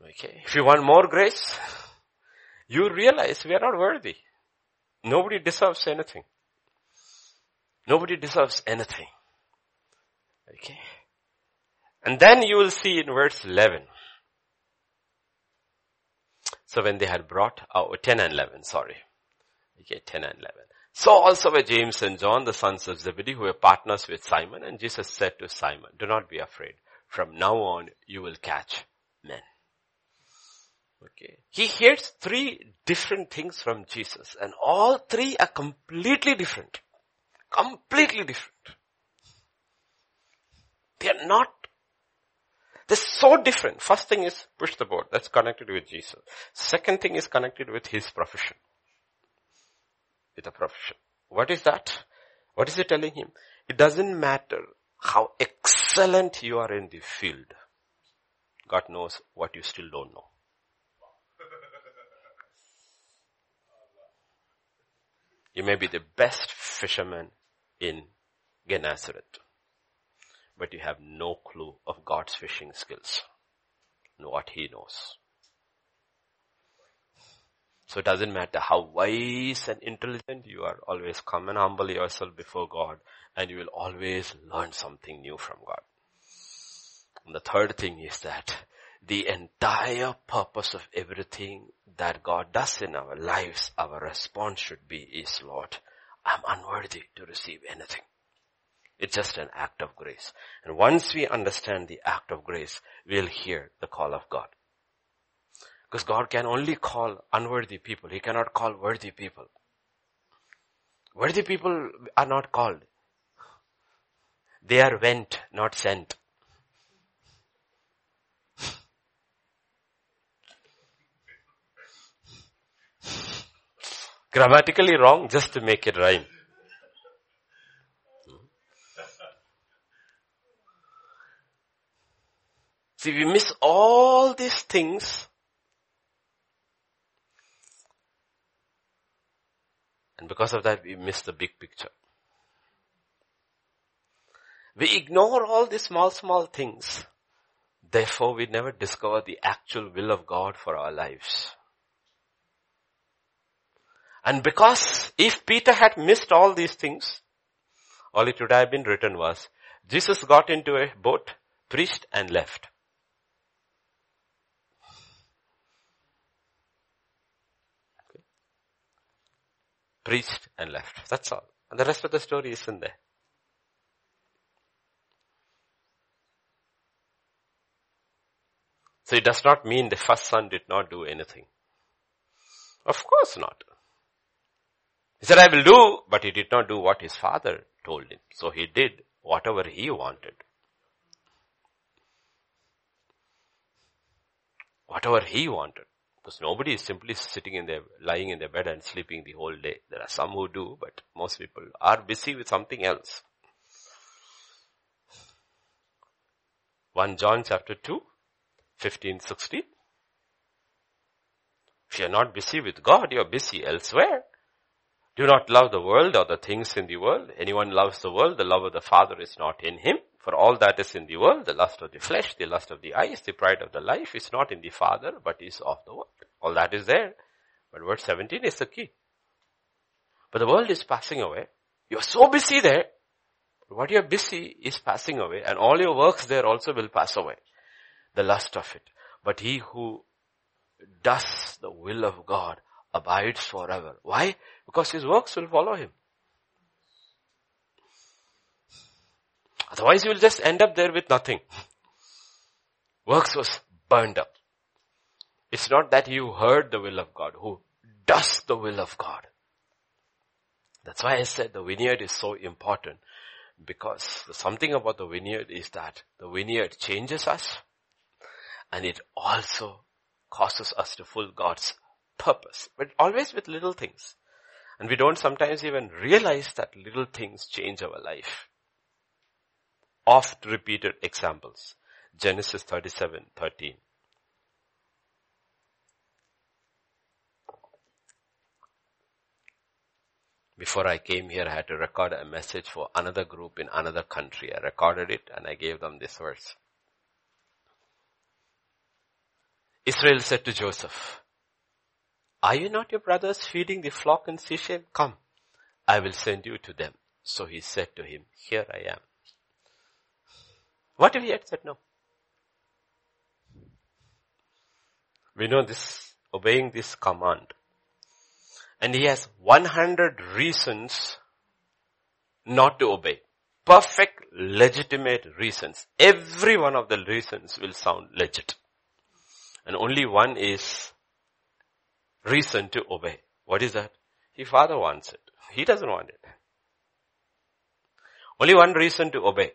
Okay. If you want more grace, you realize we are not worthy. Nobody deserves anything. Nobody deserves anything. Okay. And then you will see in verse 11. So when they had brought, oh, 10 and 11, sorry. Okay, 10 and 11. So also were James and John, the sons of Zebedee, who were partners with Simon. And Jesus said to Simon, do not be afraid. From now on, you will catch men. Okay. He hears three different things from Jesus and all three are completely different. Completely different. They are not, they're so different. First thing is push the board. That's connected with Jesus. Second thing is connected with his profession. With a profession. What is that? What is he telling him? It doesn't matter how excellent you are in the field. God knows what you still don't know. You may be the best fisherman in Gennesaret, but you have no clue of God's fishing skills, what He knows. So it doesn't matter how wise and intelligent you are, always come and humble yourself before God and you will always learn something new from God. And the third thing is that the entire purpose of everything that God does in our lives, our response should be is, Lord, I'm unworthy to receive anything. It's just an act of grace. And once we understand the act of grace, we'll hear the call of God. Because God can only call unworthy people. He cannot call worthy people. Worthy people are not called. They are went, not sent. Grammatically wrong just to make it rhyme. See, we miss all these things. And because of that, we miss the big picture. We ignore all these small, small things. Therefore, we never discover the actual will of God for our lives. And because if Peter had missed all these things, all it would have been written was, Jesus got into a boat, preached and left. Okay. Preached and left. That's all. And the rest of the story is in there. So it does not mean the first son did not do anything. Of course not. He said, I will do, but he did not do what his father told him. So he did whatever he wanted. Whatever he wanted. Because nobody is simply sitting in their, lying in their bed and sleeping the whole day. There are some who do, but most people are busy with something else. 1 John chapter 2, 15, 16. If you're not busy with God, you're busy elsewhere. Do not love the world or the things in the world. Anyone loves the world, the love of the Father is not in him. For all that is in the world, the lust of the flesh, the lust of the eyes, the pride of the life is not in the Father, but is of the world. All that is there. But verse 17 is the key. But the world is passing away. You're so busy there. What you're busy is passing away and all your works there also will pass away. The lust of it. But he who does the will of God abides forever. Why? Because his works will follow him. Otherwise you will just end up there with nothing. Works was burned up. It's not that you heard the will of God, who does the will of God. That's why I said the vineyard is so important because something about the vineyard is that the vineyard changes us and it also causes us to fulfill God's purpose, but always with little things. And we don't sometimes even realize that little things change our life. Oft repeated examples. Genesis 37, 13. Before I came here, I had to record a message for another group in another country. I recorded it and I gave them this verse. Israel said to Joseph, are you not your brothers feeding the flock in Shechem? Come, I will send you to them. So he said to him, here I am. What if he had said no? We know this, obeying this command. And he has 100 reasons not to obey. Perfect, legitimate reasons. Every one of the reasons will sound legit. And only one is reason to obey. What is that? His father wants it. He doesn't want it. Only one reason to obey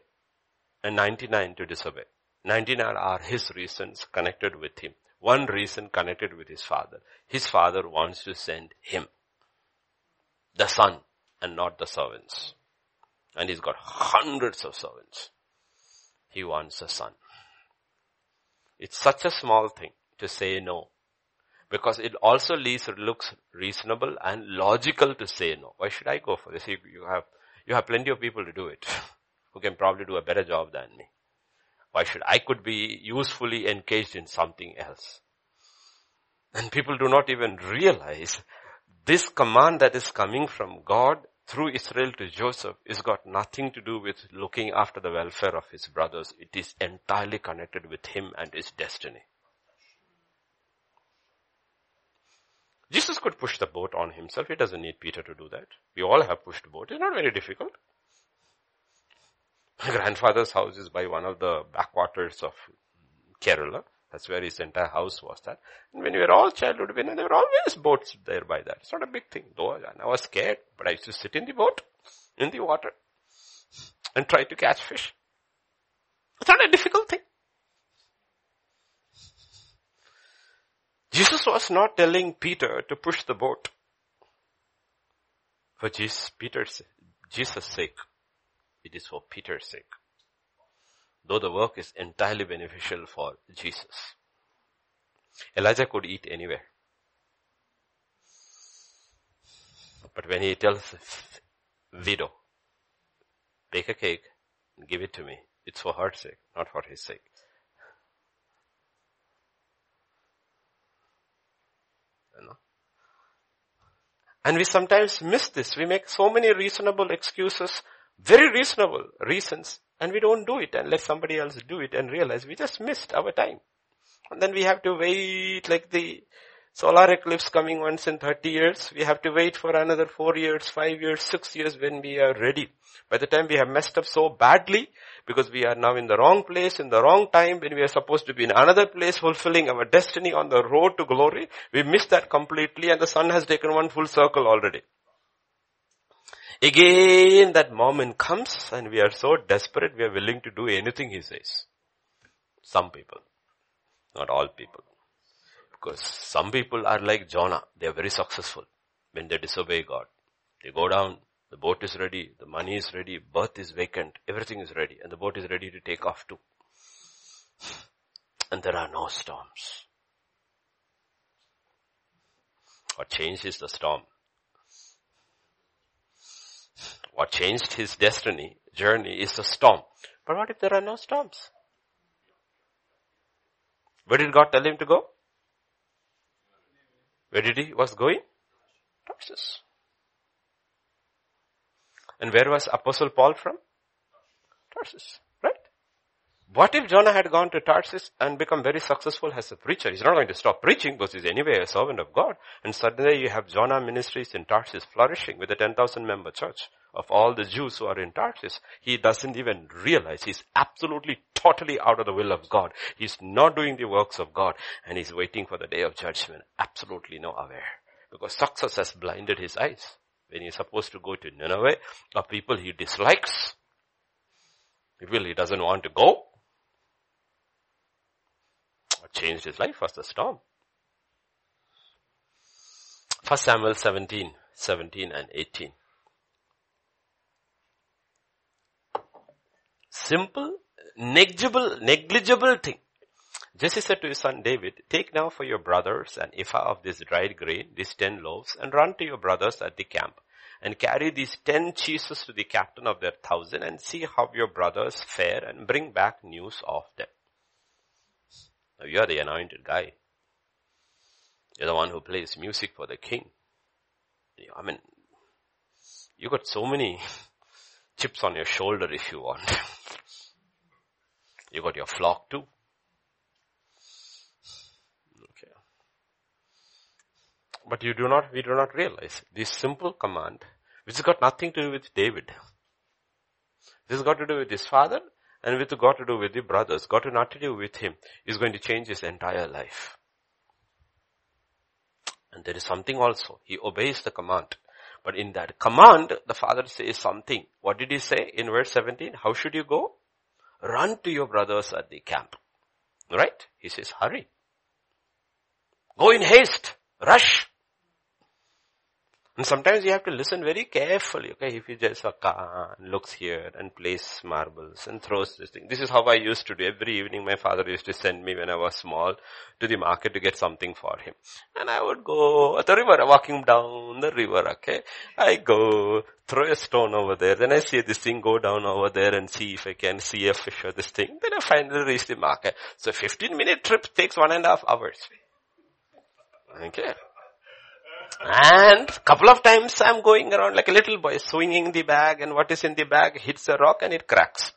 and 99 to disobey. 99 are his reasons connected with him. One reason connected with his father. His father wants to send him. The son and not the servants. And he's got hundreds of servants. He wants a son. It's such a small thing to say no. Because it also leaves, looks reasonable and logical to say no. Why should I go for this? You, you have, you have plenty of people to do it [laughs] who can probably do a better job than me. Why should I could be usefully engaged in something else? And people do not even realize this command that is coming from God through Israel to Joseph is got nothing to do with looking after the welfare of his brothers. It is entirely connected with him and his destiny. Jesus could push the boat on himself. He doesn't need Peter to do that. We all have pushed boat. It's not very difficult. My grandfather's house is by one of the backwaters of Kerala. That's where his entire house was that. And when we were all childhood, when there were always boats there by that. It's not a big thing. Though I was scared, but I used to sit in the boat, in the water, and try to catch fish. It's not a difficult thing. Jesus was not telling Peter to push the boat for Jesus, Peter's, Jesus' sake. It is for Peter's sake. Though the work is entirely beneficial for Jesus. Elijah could eat anywhere. But when he tells widow, bake a cake and give it to me, it's for her sake, not for his sake. And we sometimes miss this. We make so many reasonable excuses, very reasonable reasons, and we don't do it and let somebody else do it and realize we just missed our time. And then we have to wait like the solar eclipse coming once in 30 years. We have to wait for another 4 years, 5 years, 6 years when we are ready. By the time we have messed up so badly, because we are now in the wrong place, in the wrong time, when we are supposed to be in another place fulfilling our destiny on the road to glory, we miss that completely and the sun has taken one full circle already. Again that moment comes and we are so desperate we are willing to do anything he says. Some people. Not all people. Because some people are like Jonah. They are very successful when they disobey God. They go down, the boat is ready, the money is ready, berth is vacant, everything is ready, and the boat is ready to take off too. And there are no storms. What changed is the storm. What changed his destiny, journey is the storm. But what if there are no storms? Where did God tell him to go? Where did he was going? Tarsus. And where was Apostle Paul from? Tarsus? What if Jonah had gone to Tarsus and become very successful as a preacher? He's not going to stop preaching because he's anyway a servant of God. And suddenly you have Jonah ministries in Tarsus flourishing with a 10,000 member church of all the Jews who are in Tarsus. He doesn't even realize he's absolutely totally out of the will of God. He's not doing the works of God and he's waiting for the day of judgment. Absolutely no aware because success has blinded his eyes when he's supposed to go to Nineveh, of people he dislikes. People he doesn't want to go. Changed his life was the storm. First Samuel 17, 17 and 18. Simple, negligible, negligible thing. Jesse said to his son David, take now for your brothers an ephah of this dried grain, these ten loaves, and run to your brothers at the camp and carry these ten cheeses to the captain of their thousand and see how your brothers fare and bring back news of them. Now you are the anointed guy. You're the one who plays music for the king. I mean, you got so many [laughs] chips on your shoulder if you want. you got your flock too. Okay. But you do not, we do not realize this simple command, which has got nothing to do with David. This has got to do with his father and with got to do with the brothers, got to not to do with him, is going to change his entire life. And there is something also. He obeys the command. But in that command, the father says something. What did he say in verse 17? How should you go? Run to your brothers at the camp. Right? He says, hurry. Go in haste. Rush. And sometimes you have to listen very carefully, okay? If you just uh, looks here and plays marbles and throws this thing. This is how I used to do. Every evening my father used to send me when I was small to the market to get something for him. And I would go at the river, walking down the river, okay? I go, throw a stone over there. Then I see this thing go down over there and see if I can see a fish or this thing. Then I finally reach the market. So 15 minute trip takes one and a half hours. Okay. And couple of times I'm going around like a little boy swinging the bag and what is in the bag hits a rock and it cracks.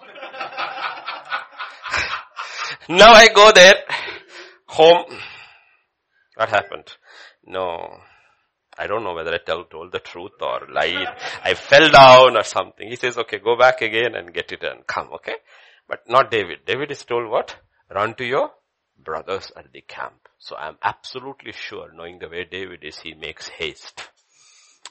[laughs] now I go there, home. What happened? No. I don't know whether I tell, told the truth or lied. I fell down or something. He says, okay, go back again and get it and come, okay? But not David. David is told what? Run to your brothers at the camp. So I'm absolutely sure, knowing the way David is, he makes haste.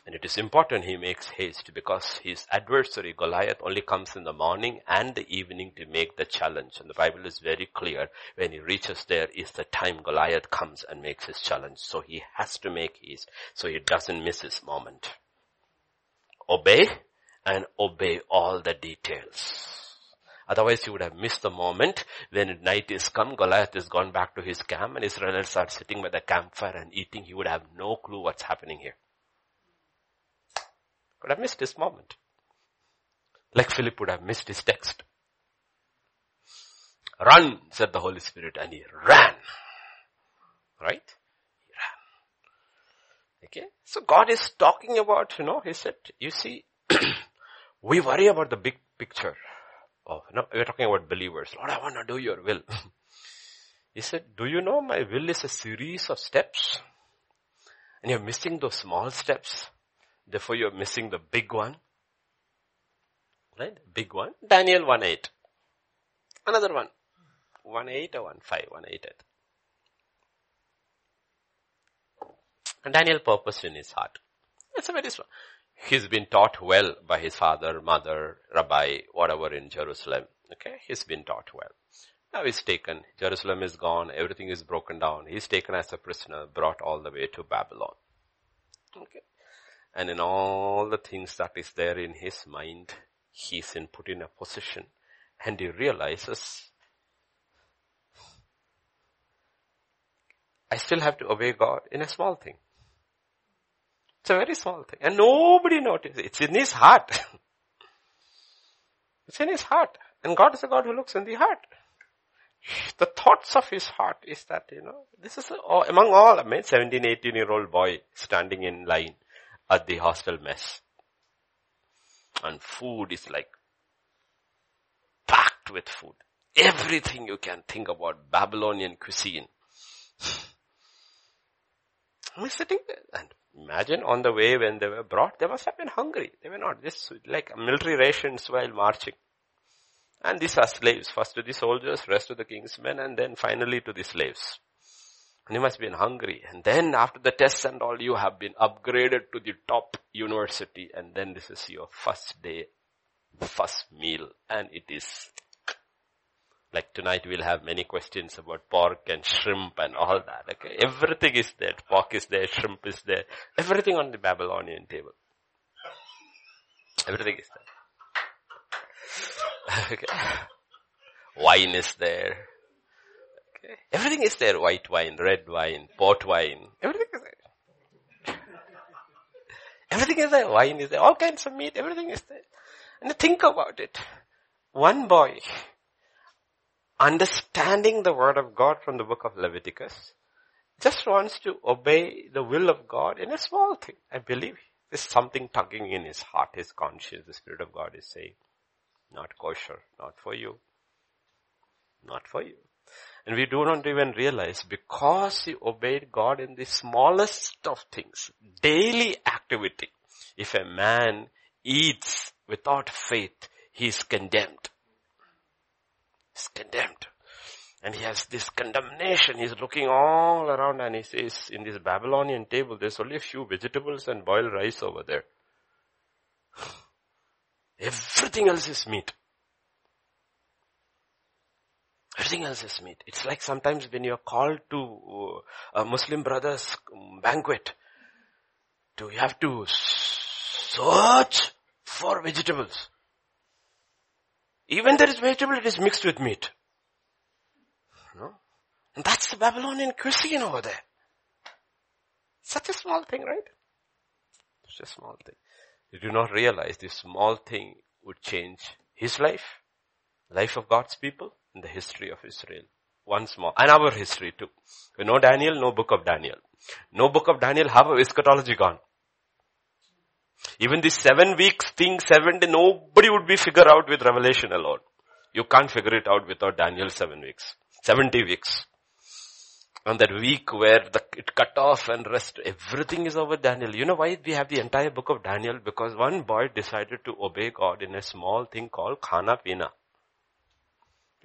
And it is important he makes haste because his adversary Goliath only comes in the morning and the evening to make the challenge. And the Bible is very clear when he reaches there is the time Goliath comes and makes his challenge. So he has to make haste so he doesn't miss his moment. Obey and obey all the details. Otherwise he would have missed the moment when night is come, Goliath has gone back to his camp and Israelites are sitting by the campfire and eating. He would have no clue what's happening here. Could have missed this moment. Like Philip would have missed his text. Run, said the Holy Spirit, and he ran. Right? He ran. Okay? So God is talking about, you know, he said, you see, [clears throat] we worry about the big picture of, no, we're talking about believers. Lord, I want to do your will. [laughs] he said, do you know my will is a series of steps? And you're missing those small steps. Therefore you're missing the big one. Right? Big one. Daniel 1-8. Another one. 1-8 or 1-5? 1-8. And Daniel purposed in his heart. It's a very strong. He's been taught well by his father, mother, rabbi, whatever in Jerusalem. Okay, he's been taught well. Now he's taken. Jerusalem is gone. Everything is broken down. He's taken as a prisoner, brought all the way to Babylon. Okay. And in all the things that is there in his mind, he's in put in a position and he realizes I still have to obey God in a small thing. It's a very small thing. And nobody notices. It's in his heart. [laughs] it's in his heart. And God is a God who looks in the heart. The thoughts of his heart is that, you know, this is a, among all, I mean, 17, 18 year old boy standing in line at the hostel mess. And food is like packed with food. Everything you can think about Babylonian cuisine. [sighs] I'm sitting there and Imagine on the way when they were brought, they must have been hungry. They were not just like military rations while marching. And these are slaves. First to the soldiers, rest to the king's men, and then finally to the slaves. And you must have been hungry. And then after the tests and all, you have been upgraded to the top university. And then this is your first day, first meal. And it is like tonight we'll have many questions about pork and shrimp and all that. Okay. Everything is there. Pork is there, shrimp is there. Everything on the Babylonian table. Everything is there. [laughs] okay. Wine is there. Okay. Everything is there. White wine, red wine, port wine. Everything is there. [laughs] Everything is there. Wine is there. All kinds of meat. Everything is there. And think about it. One boy understanding the word of God from the book of Leviticus just wants to obey the will of God in a small thing. I believe there's something tugging in his heart, his conscience. The Spirit of God is saying, not kosher, not for you. Not for you. And we do not even realize because he obeyed God in the smallest of things, daily activity. If a man eats without faith, he is condemned. He's condemned. And he has this condemnation. He's looking all around and he says, in this Babylonian table, there's only a few vegetables and boiled rice over there. [sighs] Everything else is meat. Everything else is meat. It's like sometimes when you're called to uh, a Muslim brother's banquet, do you have to search for vegetables. Even there is vegetable, it is mixed with meat. No? And that's the Babylonian cuisine over there. Such a small thing, right? Such a small thing. You do not realize this small thing would change his life, life of God's people, and the history of Israel. One small, and our history too. We know Daniel, no book of Daniel. No book of Daniel, have eschatology gone? Even the seven weeks thing, seven day, nobody would be figure out with revelation alone. You can't figure it out without Daniel seven weeks. 70 weeks. And that week where the, it cut off and rest, everything is over Daniel. You know why we have the entire book of Daniel? Because one boy decided to obey God in a small thing called Khana Pina.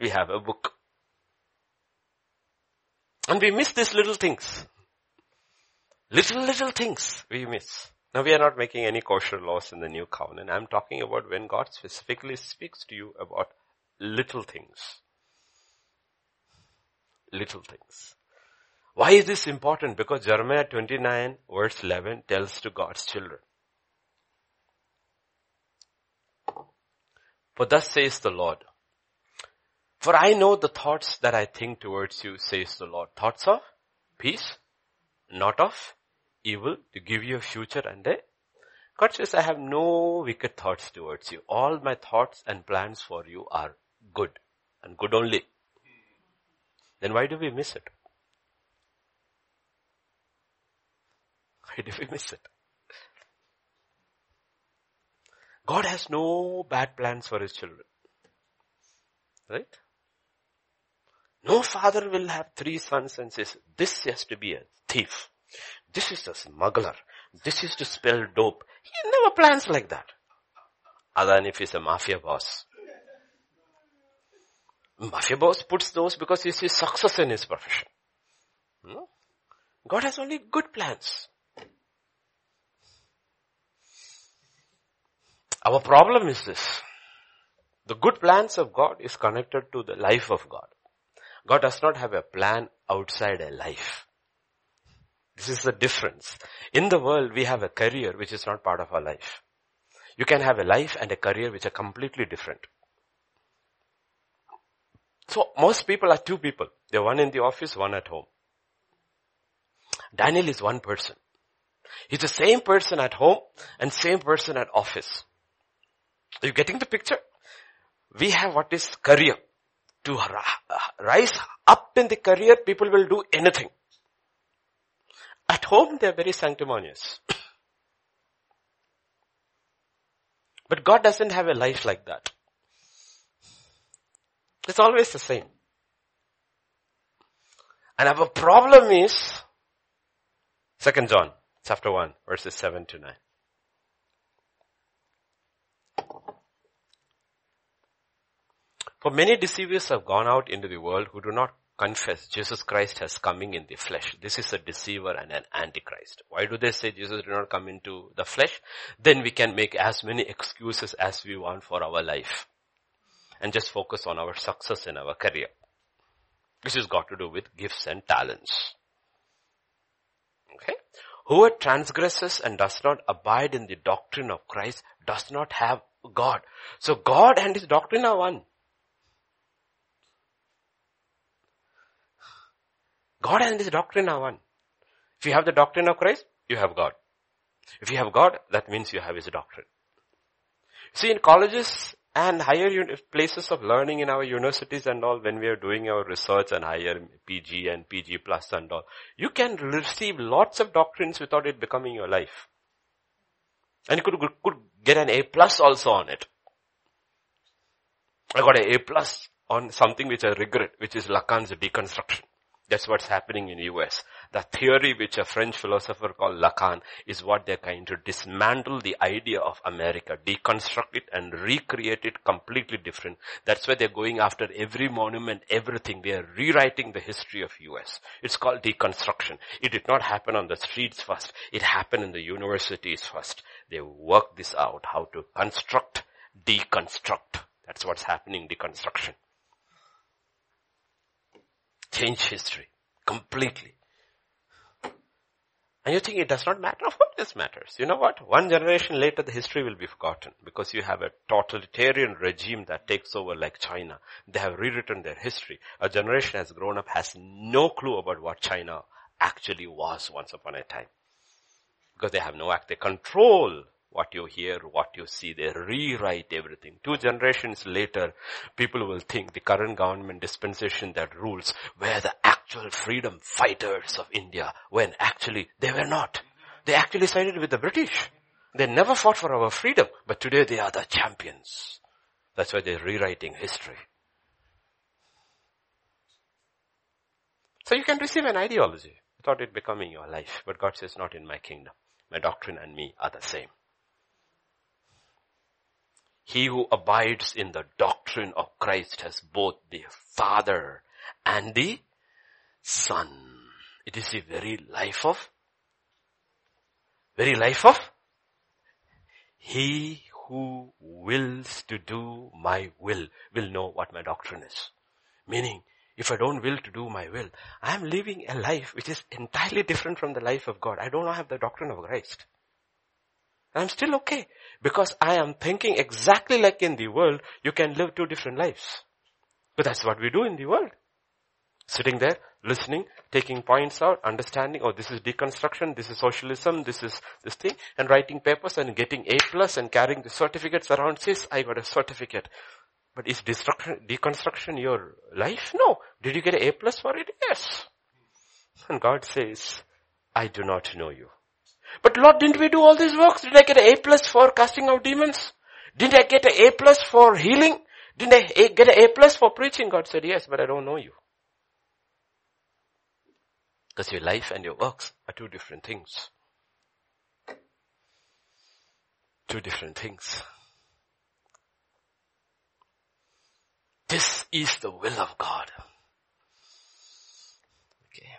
We have a book. And we miss these little things. Little, little things we miss. Now we are not making any kosher laws in the new covenant. I'm talking about when God specifically speaks to you about little things. Little things. Why is this important? Because Jeremiah 29 verse 11 tells to God's children. For thus says the Lord. For I know the thoughts that I think towards you, says the Lord. Thoughts of peace, not of evil to give you a future and a God says, I have no wicked thoughts towards you. All my thoughts and plans for you are good and good only. Then why do we miss it? [laughs] Why do we miss it? God has no bad plans for his children. Right? No father will have three sons and says, this has to be a thief. This is a smuggler. This is to spell dope. He never plans like that. Other than if he's a mafia boss. Mafia boss puts those because he sees success in his profession. No? God has only good plans. Our problem is this. The good plans of God is connected to the life of God. God does not have a plan outside a life. This is the difference. In the world, we have a career which is not part of our life. You can have a life and a career which are completely different. So most people are two people. They're one in the office, one at home. Daniel is one person. He's the same person at home and same person at office. Are you getting the picture? We have what is career. To rise up in the career, people will do anything. At home, they are very sanctimonious. [clears throat] but God doesn't have a life like that. It's always the same. And our problem is, Second John, chapter 1, verses 7 to 9. For many deceivers have gone out into the world who do not confess Jesus Christ has coming in the flesh. This is a deceiver and an antichrist. Why do they say Jesus did not come into the flesh? Then we can make as many excuses as we want for our life. And just focus on our success in our career. This has got to do with gifts and talents. Okay? Whoever transgresses and does not abide in the doctrine of Christ does not have God. So God and His doctrine are one. God and His doctrine are one. If you have the doctrine of Christ, you have God. If you have God, that means you have His doctrine. See, in colleges and higher places of learning in our universities and all, when we are doing our research and higher PG and PG plus and all, you can receive lots of doctrines without it becoming your life. And you could, could get an A plus also on it. I got an A plus on something which I regret, which is Lacan's deconstruction. That's what's happening in US. The theory which a French philosopher called Lacan is what they're trying to dismantle the idea of America, deconstruct it and recreate it completely different. That's why they're going after every monument, everything. They are rewriting the history of US. It's called deconstruction. It did not happen on the streets first. It happened in the universities first. They worked this out, how to construct, deconstruct. That's what's happening, deconstruction change history completely. And you think it does not matter? [laughs] Of course this matters. You know what? One generation later the history will be forgotten because you have a totalitarian regime that takes over like China. They have rewritten their history. A generation has grown up has no clue about what China actually was once upon a time. Because they have no act, they control what you hear, what you see. They rewrite everything. Two generations later, people will think the current government dispensation that rules were the actual freedom fighters of India when actually they were not. They actually sided with the British. They never fought for our freedom, but today they are the champions. That's why they're rewriting history. So you can receive an ideology without it becoming your life, but God says not in my kingdom. My doctrine and me are the same. He who abides in the doctrine of Christ has both the Father and the Son. It is the very life of, very life of he who wills to do my will will know what my doctrine is. Meaning, if I don't will to do my will, I am living a life which is entirely different from the life of God. I don't have the doctrine of Christ. I'm still okay. Because I am thinking exactly like in the world, you can live two different lives. But that's what we do in the world. Sitting there, listening, taking points out, understanding, oh, this is deconstruction, this is socialism, this is this thing, and writing papers and getting A plus and carrying the certificates around says, I got a certificate. But is deconstruction your life? No. Did you get an A plus for it? Yes. And God says, I do not know you. But Lord, didn't we do all these works? Did I get an A plus for casting out demons? Didn't I get an A plus for healing? Didn't I get an A plus for preaching? God said, yes, but I don't know you. Because your life and your works are two different things. Two different things. This is the will of God. Okay.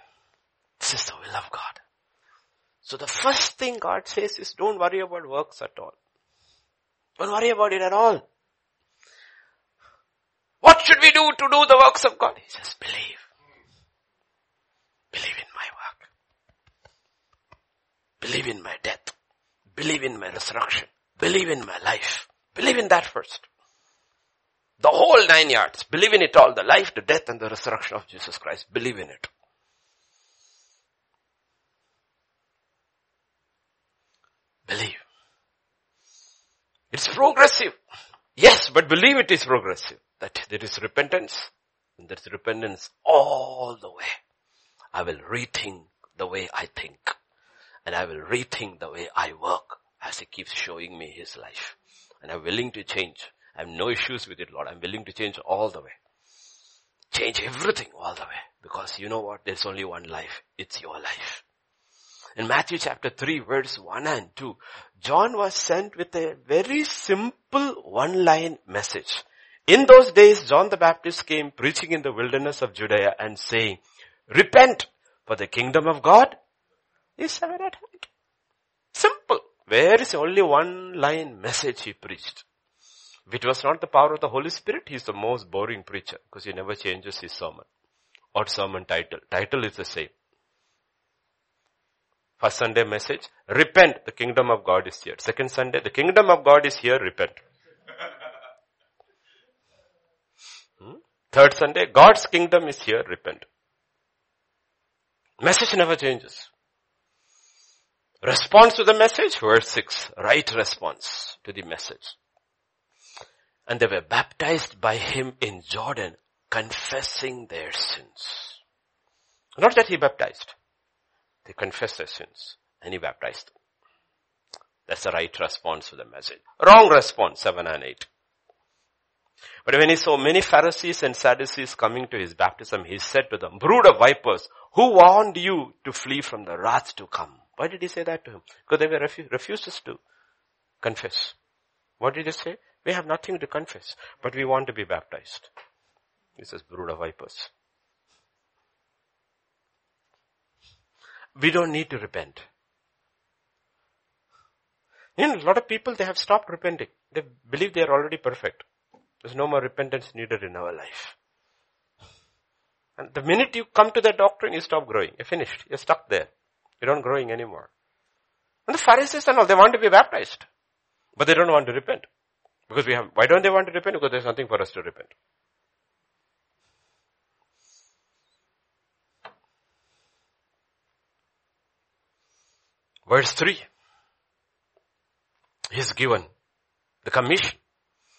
This is the will of God. So the first thing God says is don't worry about works at all. Don't worry about it at all. What should we do to do the works of God? He says believe. Believe in my work. Believe in my death. Believe in my resurrection. Believe in my life. Believe in that first. The whole nine yards. Believe in it all. The life, the death and the resurrection of Jesus Christ. Believe in it. Believe. It's progressive. Yes, but believe it is progressive. That there is repentance. And there is repentance all the way. I will rethink the way I think. And I will rethink the way I work as he keeps showing me his life. And I'm willing to change. I have no issues with it, Lord. I'm willing to change all the way. Change everything all the way. Because you know what? There's only one life. It's your life. In Matthew chapter 3 verse 1 and 2, John was sent with a very simple one line message. In those days, John the Baptist came preaching in the wilderness of Judea and saying, repent for the kingdom of God is at hand. Simple. Where is only one line message he preached? If it was not the power of the Holy Spirit, he's the most boring preacher because he never changes his sermon or sermon title. Title is the same. First Sunday message, repent, the kingdom of God is here. Second Sunday, the kingdom of God is here, repent. Hmm? Third Sunday, God's kingdom is here, repent. Message never changes. Response to the message, verse 6. Right response to the message. And they were baptized by him in Jordan, confessing their sins. Not that he baptized. They confessed their sins and he baptized them. That's the right response to the message. Wrong response, 7 and 8. But when he saw many Pharisees and Sadducees coming to his baptism, he said to them, brood of vipers, who warned you to flee from the wrath to come? Why did he say that to him? Because they were refu- refuses to confess. What did he say? We have nothing to confess, but we want to be baptized. He says, brood of vipers. We don't need to repent. You know, a lot of people, they have stopped repenting. They believe they are already perfect. There's no more repentance needed in our life. And the minute you come to that doctrine, you stop growing. You're finished. You're stuck there. You're not growing anymore. And the Pharisees and all, they want to be baptized. But they don't want to repent. Because we have, why don't they want to repent? Because there's nothing for us to repent. Verse 3. He's given the commission.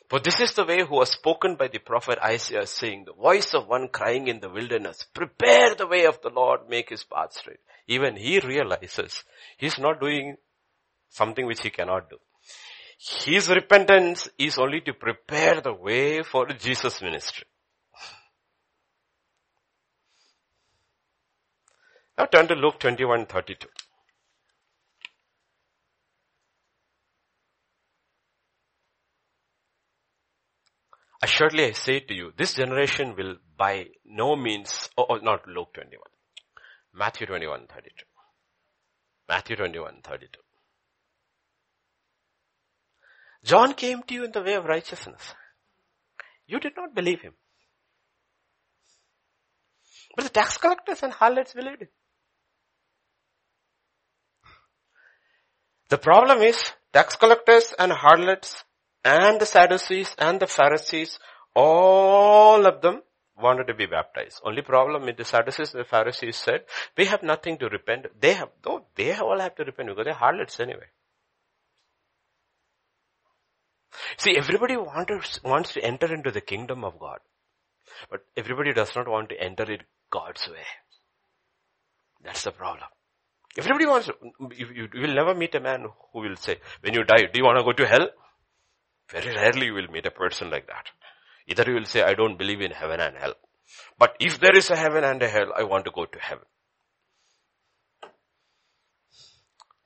For this is the way who was spoken by the prophet Isaiah saying, the voice of one crying in the wilderness, prepare the way of the Lord, make his path straight. Even he realizes he's not doing something which he cannot do. His repentance is only to prepare the way for Jesus' ministry. Now turn to Luke 21, 32. Assuredly I say to you, this generation will by no means, oh, oh, not Luke 21. Matthew 21, 32. Matthew 21, 32. John came to you in the way of righteousness. You did not believe him. But the tax collectors and harlots believed him. The problem is, tax collectors and harlots and the Sadducees and the Pharisees, all of them wanted to be baptized. Only problem with the Sadducees and the Pharisees said, we have nothing to repent. They have, though they all have to repent because they're harlots anyway. See, everybody wants, wants to enter into the kingdom of God. But everybody does not want to enter it God's way. That's the problem. Everybody wants you, you, you will never meet a man who will say, when you die, do you want to go to hell? Very rarely you will meet a person like that. Either you will say, I don't believe in heaven and hell. But if there is a heaven and a hell, I want to go to heaven.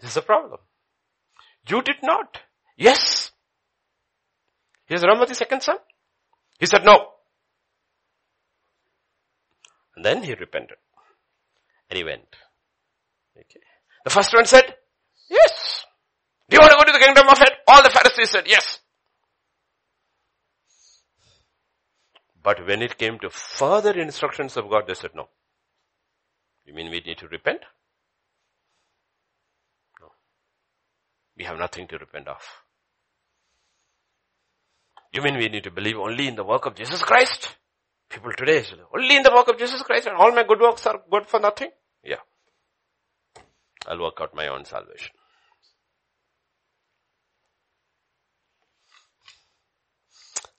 This is a problem. You did not. Yes. Here's Rama, the second son. He said no. And then he repented. And he went. Okay. The first one said, yes. Do you want to go to the kingdom of heaven? All the Pharisees said, yes. But when it came to further instructions of God, they said no. You mean we need to repent? No. We have nothing to repent of. You mean we need to believe only in the work of Jesus Christ? People today say, only in the work of Jesus Christ and all my good works are good for nothing? Yeah. I'll work out my own salvation.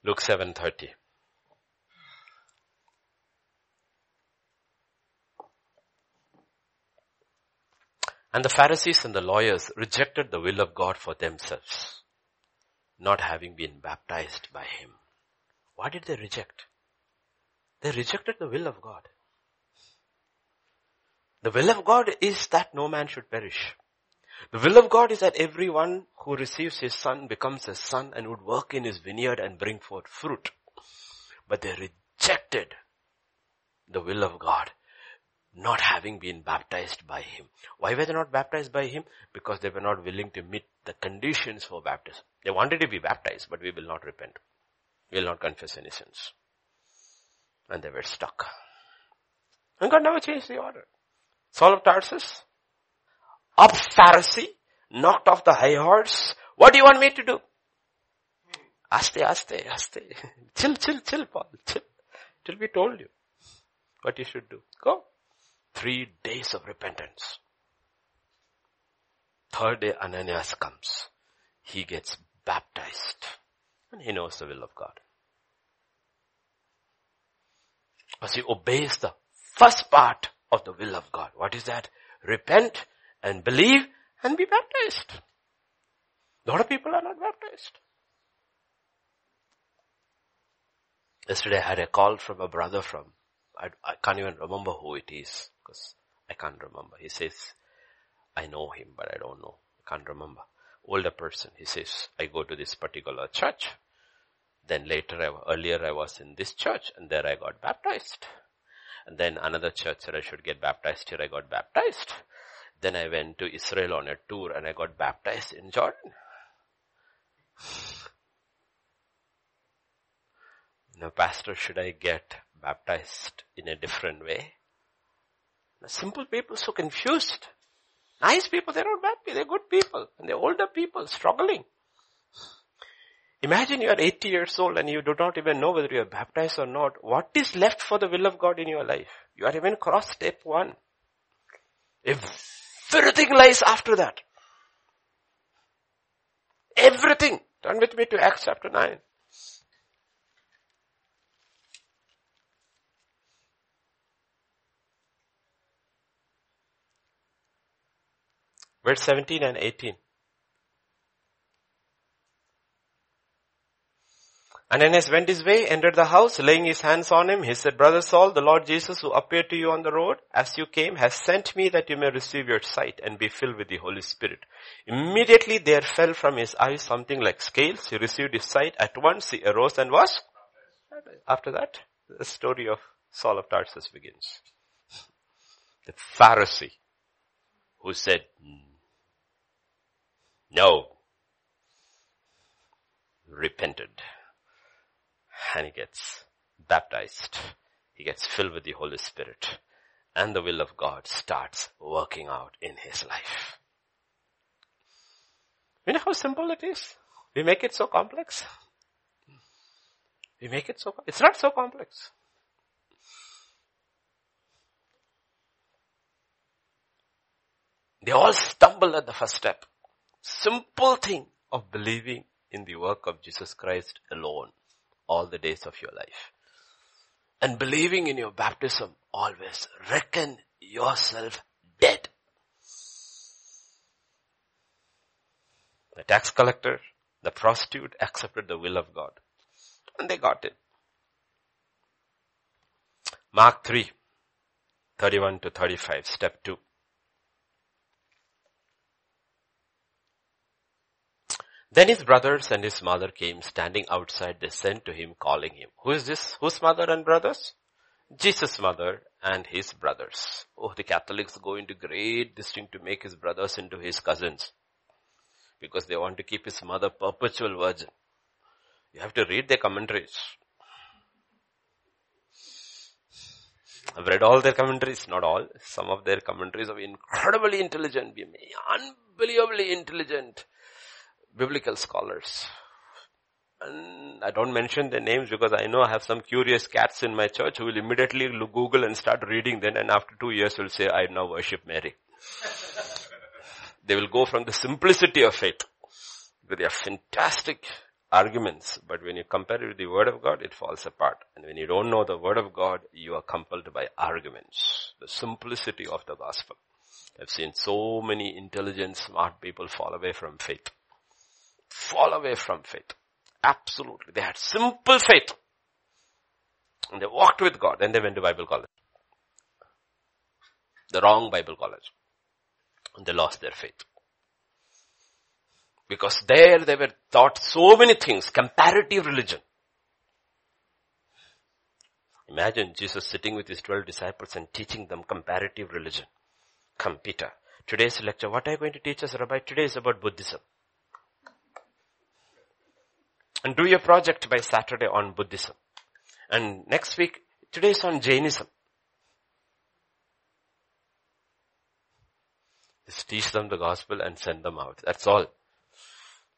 Luke 7:30 And the Pharisees and the lawyers rejected the will of God for themselves, not having been baptized by Him. Why did they reject? They rejected the will of God. The will of God is that no man should perish. The will of God is that everyone who receives his son becomes a son and would work in his vineyard and bring forth fruit. But they rejected the will of God not having been baptized by him. Why were they not baptized by him? Because they were not willing to meet the conditions for baptism. They wanted to be baptized, but we will not repent. We will not confess any sins. And they were stuck. And God never changed the order. Saul of Tarsus, up Pharisee, knocked off the high horse. What do you want me to do? Aste, aste, aste. [laughs] chill, chill, chill, Paul, chill. Till we told you what you should do. Go. Three days of repentance. Third day Ananias comes. He gets baptized. And he knows the will of God. As he obeys the first part of the will of God. What is that? Repent and believe and be baptized. A lot of people are not baptized. Yesterday I had a call from a brother from, I, I can't even remember who it is I can't remember. He says, I know him, but I don't know. I can't remember. Older person. He says, I go to this particular church. Then later, I, earlier I was in this church and there I got baptized. And then another church said I should get baptized here. I got baptized. Then I went to Israel on a tour and I got baptized in Jordan. [sighs] Now, pastor, should I get baptized in a different way? Now, simple people so confused. Nice people, they're not bad people, they're good people. And they're older people struggling. Imagine you are 80 years old and you do not even know whether you are baptized or not. What is left for the will of God in your life? You are even crossed step one. Everything lies after that. Everything. Turn with me to Acts chapter 9. Verse 17 and 18. Ananias went his way, entered the house, laying his hands on him. He said, Brother Saul, the Lord Jesus who appeared to you on the road as you came has sent me that you may receive your sight and be filled with the Holy Spirit. Immediately there fell from his eyes something like scales. He received his sight. At once he arose and was. After that, the story of Saul of Tarsus begins. The Pharisee who said, no, repented and he gets baptized. He gets filled with the Holy Spirit and the will of God starts working out in his life. You know how simple it is? We make it so complex. We make it so, it's not so complex. They all stumble at the first step. Simple thing of believing in the work of Jesus Christ alone all the days of your life. And believing in your baptism always reckon yourself dead. The tax collector, the prostitute accepted the will of God. And they got it. Mark 3, 31 to 35, step 2. Then his brothers and his mother came standing outside. They sent to him calling him. Who is this? Whose mother and brothers? Jesus' mother and his brothers. Oh, the Catholics go into great distinct to make his brothers into his cousins. Because they want to keep his mother perpetual virgin. You have to read their commentaries. I've read all their commentaries, not all. Some of their commentaries are incredibly intelligent, unbelievably intelligent biblical scholars. And I don't mention their names because I know I have some curious cats in my church who will immediately Google and start reading then and after two years will say, I now worship Mary. [laughs] they will go from the simplicity of faith. They are fantastic arguments, but when you compare it with the word of God, it falls apart. And when you don't know the word of God, you are compelled by arguments. The simplicity of the gospel. I've seen so many intelligent, smart people fall away from faith fall away from faith. Absolutely. They had simple faith. And they walked with God. Then they went to Bible college. The wrong Bible college. And they lost their faith. Because there they were taught so many things, comparative religion. Imagine Jesus sitting with his 12 disciples and teaching them comparative religion. Come Peter, today's lecture, what are you going to teach us Rabbi? Today is about Buddhism. And do your project by Saturday on Buddhism. And next week, today is on Jainism. Just teach them the gospel and send them out. That's all.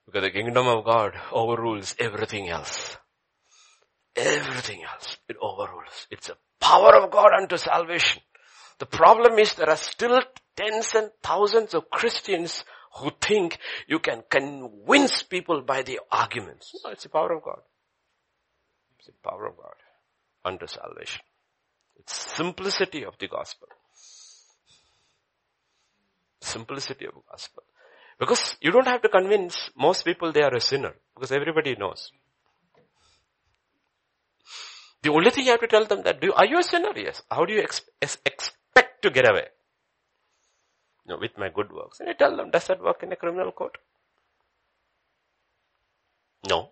Because the kingdom of God overrules everything else. Everything else. It overrules. It's a power of God unto salvation. The problem is there are still tens and thousands of Christians who think you can convince people by the arguments. No, it's the power of God. It's the power of God unto salvation. It's simplicity of the gospel. Simplicity of the gospel. Because you don't have to convince most people they are a sinner. Because everybody knows. The only thing you have to tell them that, do, are you a sinner? Yes. How do you ex- expect to get away? Know, with my good works. And I tell them, does that work in a criminal court? No.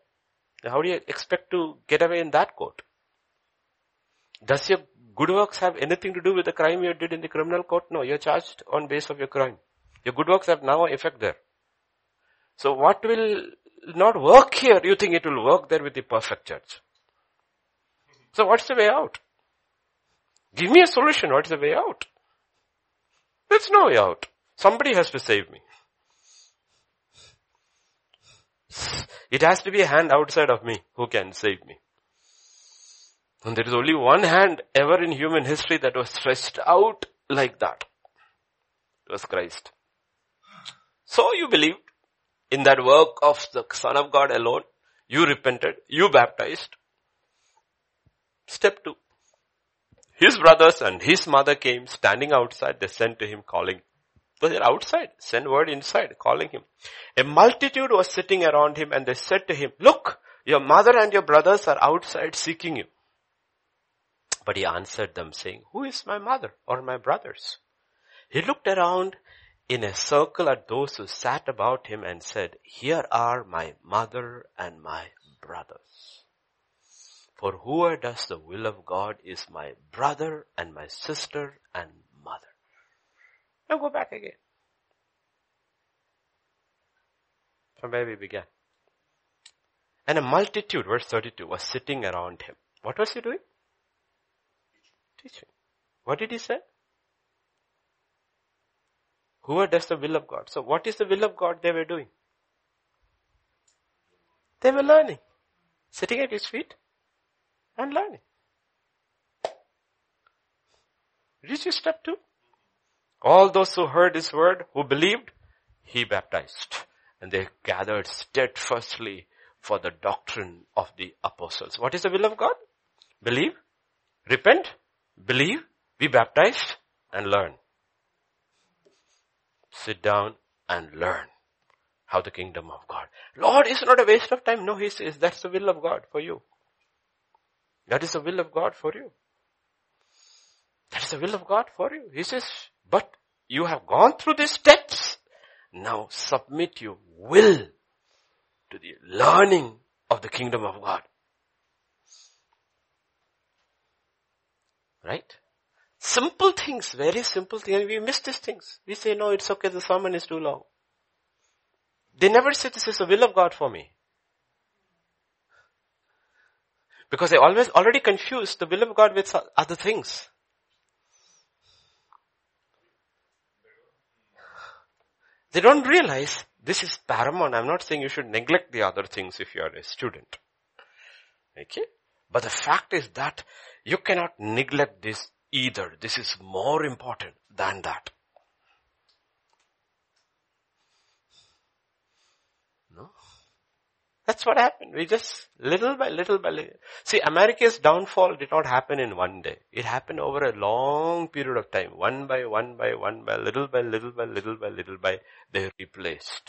How do you expect to get away in that court? Does your good works have anything to do with the crime you did in the criminal court? No, you're charged on base of your crime. Your good works have now effect there. So what will not work here, you think it will work there with the perfect church. So what's the way out? Give me a solution. What's the way out? There's no way out. Somebody has to save me. It has to be a hand outside of me who can save me. And there is only one hand ever in human history that was stretched out like that. It was Christ. So you believed in that work of the Son of God alone. You repented. You baptized. Step two. His brothers and his mother came standing outside. They sent to him calling. They're outside. Send word inside calling him. A multitude was sitting around him and they said to him, look, your mother and your brothers are outside seeking you. But he answered them saying, who is my mother or my brothers? He looked around in a circle at those who sat about him and said, here are my mother and my brothers. For whoever does the will of God is my brother and my sister and mother. Now go back again. From where we began. And a multitude, verse 32, was sitting around him. What was he doing? Teaching. What did he say? Whoever does the will of God. So what is the will of God they were doing? They were learning. Sitting at his feet and learning. Reach step two. All those who heard his word, who believed, he baptized. And they gathered steadfastly for the doctrine of the apostles. What is the will of God? Believe, repent, believe, be baptized, and learn. Sit down and learn how the kingdom of God. Lord, is not a waste of time. No, he says that's the will of God for you. That is the will of God for you. That is the will of God for you. He says, but you have gone through these steps. Now submit your will to the learning of the kingdom of God. Right? Simple things, very simple things. We miss these things. We say, no, it's okay, the sermon is too long. They never say this is the will of God for me. Because they always already confuse the will of God with other things. They don't realize this is paramount. I'm not saying you should neglect the other things if you are a student. Okay? But the fact is that you cannot neglect this either. This is more important than that. That's what happened. We just, little by little by little. See, America's downfall did not happen in one day. It happened over a long period of time. One by one by one by little by little by little by little by, they replaced.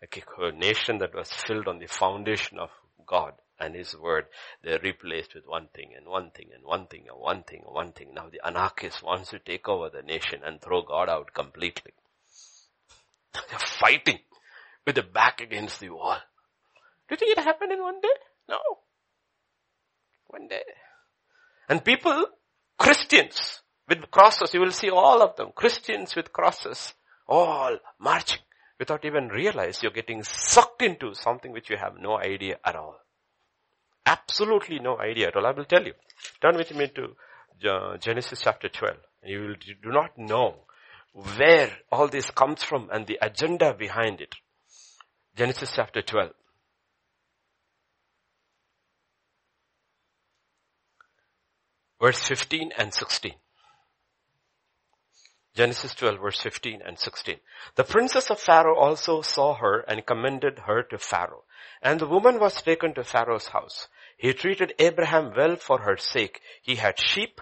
A nation that was filled on the foundation of God and His Word, they're replaced with one thing and one thing and one thing and one thing and one thing. Now the anarchists wants to take over the nation and throw God out completely. [laughs] They're fighting with the back against the wall. Do you think it happened in one day? No. One day. And people, Christians with crosses, you will see all of them, Christians with crosses, all marching without even realize you're getting sucked into something which you have no idea at all. Absolutely no idea at all. I will tell you. Turn with me to Genesis chapter 12. You will do not know where all this comes from and the agenda behind it. Genesis chapter 12. Verse 15 and 16. Genesis 12 verse 15 and 16. The princess of Pharaoh also saw her and commended her to Pharaoh. And the woman was taken to Pharaoh's house. He treated Abraham well for her sake. He had sheep,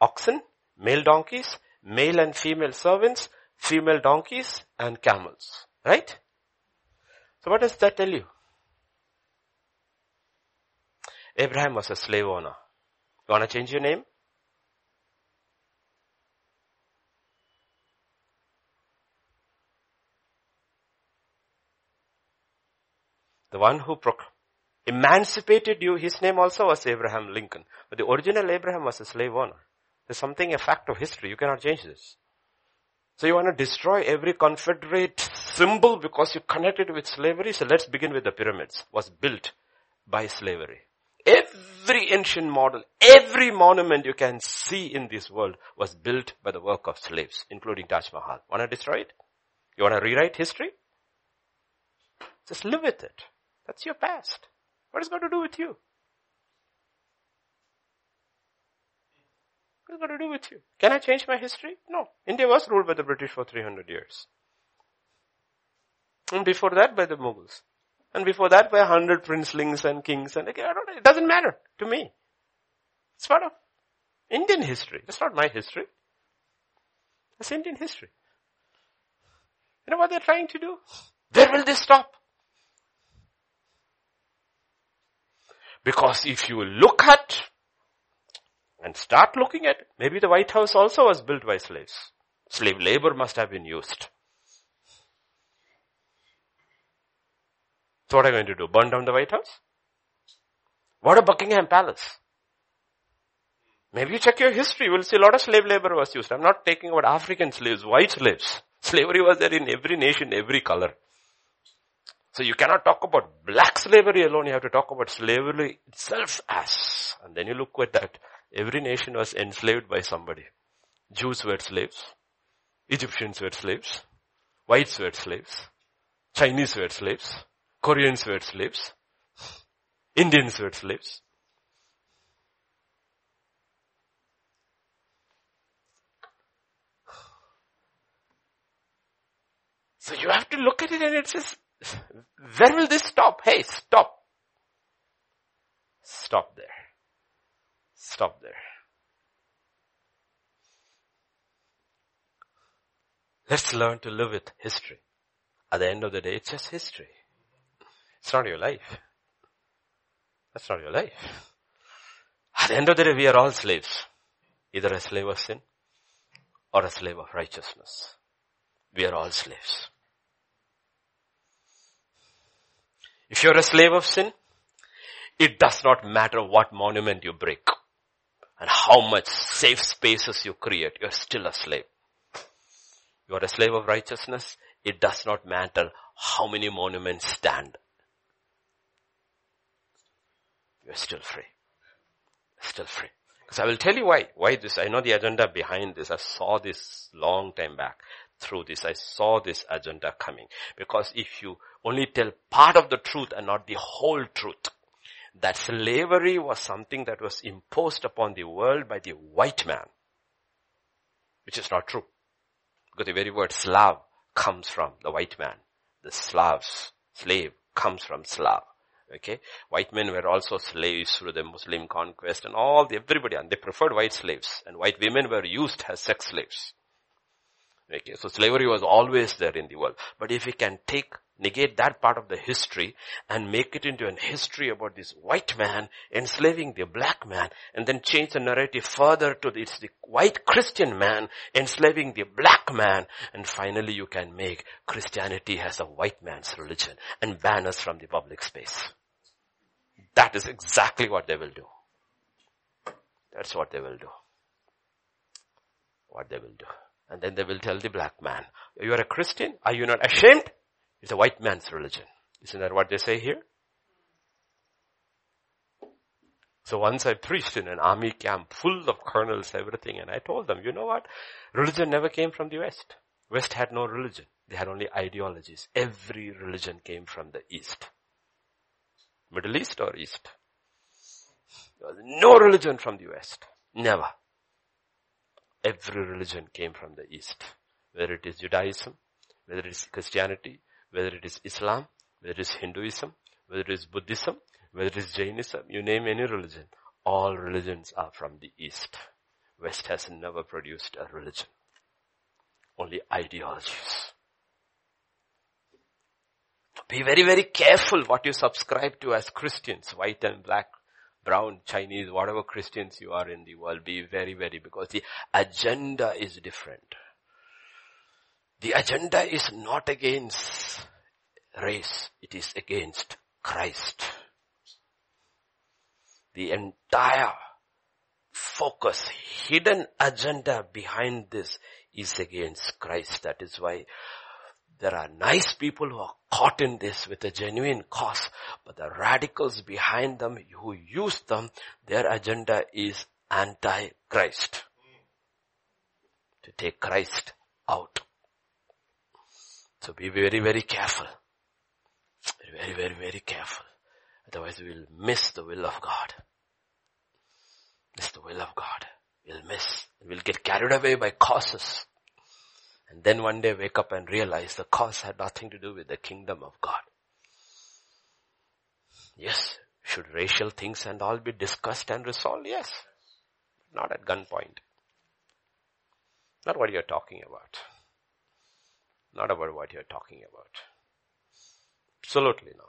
oxen, male donkeys, male and female servants, female donkeys and camels. Right? So what does that tell you? Abraham was a slave owner. You wanna change your name? The one who emancipated you, his name also was Abraham Lincoln. But the original Abraham was a slave owner. There's something, a fact of history. You cannot change this. So you want to destroy every Confederate symbol because you connect it with slavery. So let's begin with the pyramids. Was built by slavery. Every ancient model, every monument you can see in this world was built by the work of slaves, including Taj Mahal. Want to destroy it? You want to rewrite history? Just live with it. That's your past. What is going to do with you? What is going to do with you? Can I change my history? No. India was ruled by the British for 300 years. And before that by the Mughals. And before that a hundred princelings and kings and again, it doesn't matter to me. It's part of Indian history. That's not my history. That's Indian history. You know what they're trying to do? Where will they stop? Because if you look at and start looking at, maybe the White House also was built by slaves. Slave labor must have been used. So what are you going to do? Burn down the White House? What about Buckingham Palace? Maybe you check your history, you will see a lot of slave labor was used. I'm not talking about African slaves, white slaves. [laughs] Slavery was there in every nation, every color. So you cannot talk about black slavery alone, you have to talk about slavery itself as. And then you look at that. Every nation was enslaved by somebody. Jews were slaves. Egyptians were slaves. Whites were slaves. Chinese were slaves. Koreans were slaves. Indians were slaves. So you have to look at it and it says, where will this stop? Hey, stop. Stop there. Stop there. Let's learn to live with history. At the end of the day, it's just history. It's not your life. That's not your life. [laughs] At the end of the day, we are all slaves. Either a slave of sin or a slave of righteousness. We are all slaves. If you're a slave of sin, it does not matter what monument you break and how much safe spaces you create, you're still a slave. You are a slave of righteousness, it does not matter how many monuments stand. You're still free. Still free. Because I will tell you why. Why this? I know the agenda behind this. I saw this long time back through this. I saw this agenda coming. Because if you only tell part of the truth and not the whole truth, that slavery was something that was imposed upon the world by the white man, which is not true. Because the very word Slav comes from the white man. The Slavs, slave, comes from Slav. Okay. White men were also slaves through the Muslim conquest and all the, everybody, and they preferred white slaves and white women were used as sex slaves. Okay. So slavery was always there in the world. But if we can take negate that part of the history and make it into a history about this white man enslaving the black man and then change the narrative further to it's the white Christian man enslaving the black man and finally you can make Christianity as a white man's religion and ban us from the public space. That is exactly what they will do. That's what they will do. What they will do. And then they will tell the black man, you are a Christian? Are you not ashamed? It's a white man's religion. Isn't that what they say here? So once I preached in an army camp full of colonels, everything, and I told them, you know what? Religion never came from the West. West had no religion. They had only ideologies. Every religion came from the East. Middle East or East. There was no religion from the West. Never. Every religion came from the East. Whether it is Judaism, whether it is Christianity, whether it is Islam, whether it is Hinduism, whether it is Buddhism, whether it is Jainism, you name any religion. All religions are from the East. West has never produced a religion. Only ideologies. Be very, very careful what you subscribe to as Christians, white and black, brown, Chinese, whatever Christians you are in the world. Be very, very, because the agenda is different. The agenda is not against race. It is against Christ. The entire focus, hidden agenda behind this is against Christ. That is why there are nice people who are caught in this with a genuine cause, but the radicals behind them who use them, their agenda is anti-Christ. To take Christ out. So be very, very careful. Very, very, very careful. Otherwise we will miss the will of God. Miss the will of God. We'll miss. We'll get carried away by causes. And then one day wake up and realize the cause had nothing to do with the kingdom of God. Yes, should racial things and all be discussed and resolved? Yes. Not at gunpoint. Not what you're talking about. Not about what you're talking about. Absolutely no.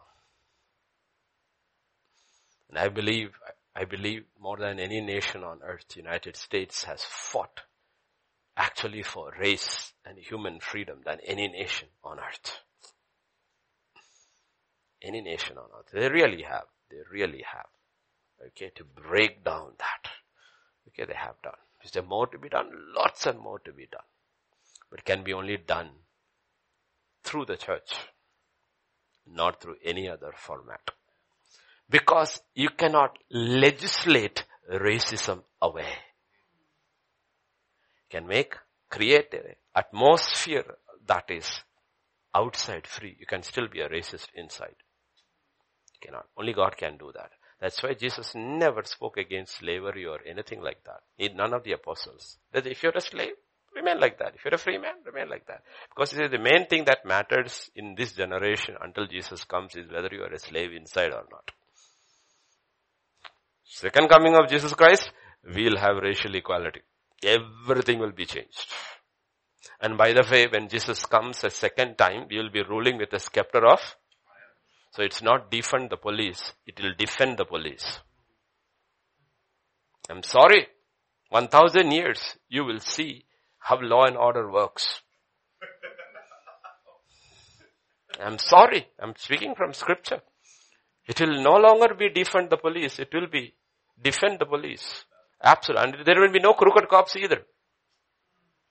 And I believe, I believe more than any nation on earth, United States has fought actually for race and human freedom than any nation on earth. Any nation on earth. They really have. They really have. Okay, to break down that. Okay, they have done. Is there more to be done? Lots and more to be done. But can be only done through the church, not through any other format. Because you cannot legislate racism away. Can make, create atmosphere that is outside free. You can still be a racist inside. You cannot. Only God can do that. That's why Jesus never spoke against slavery or anything like that. None of the apostles. That if you're a slave, Remain like that. If you're a free man, remain like that. Because the main thing that matters in this generation until Jesus comes is whether you are a slave inside or not. Second coming of Jesus Christ, we'll have racial equality. Everything will be changed. And by the way, when Jesus comes a second time, we will be ruling with a scepter of. So it's not defund the police, it will defend the police. I'm sorry. 1000 years, you will see how law and order works. [laughs] I'm sorry. I'm speaking from scripture. It will no longer be defend the police. It will be defend the police. Absolutely. And there will be no crooked cops either.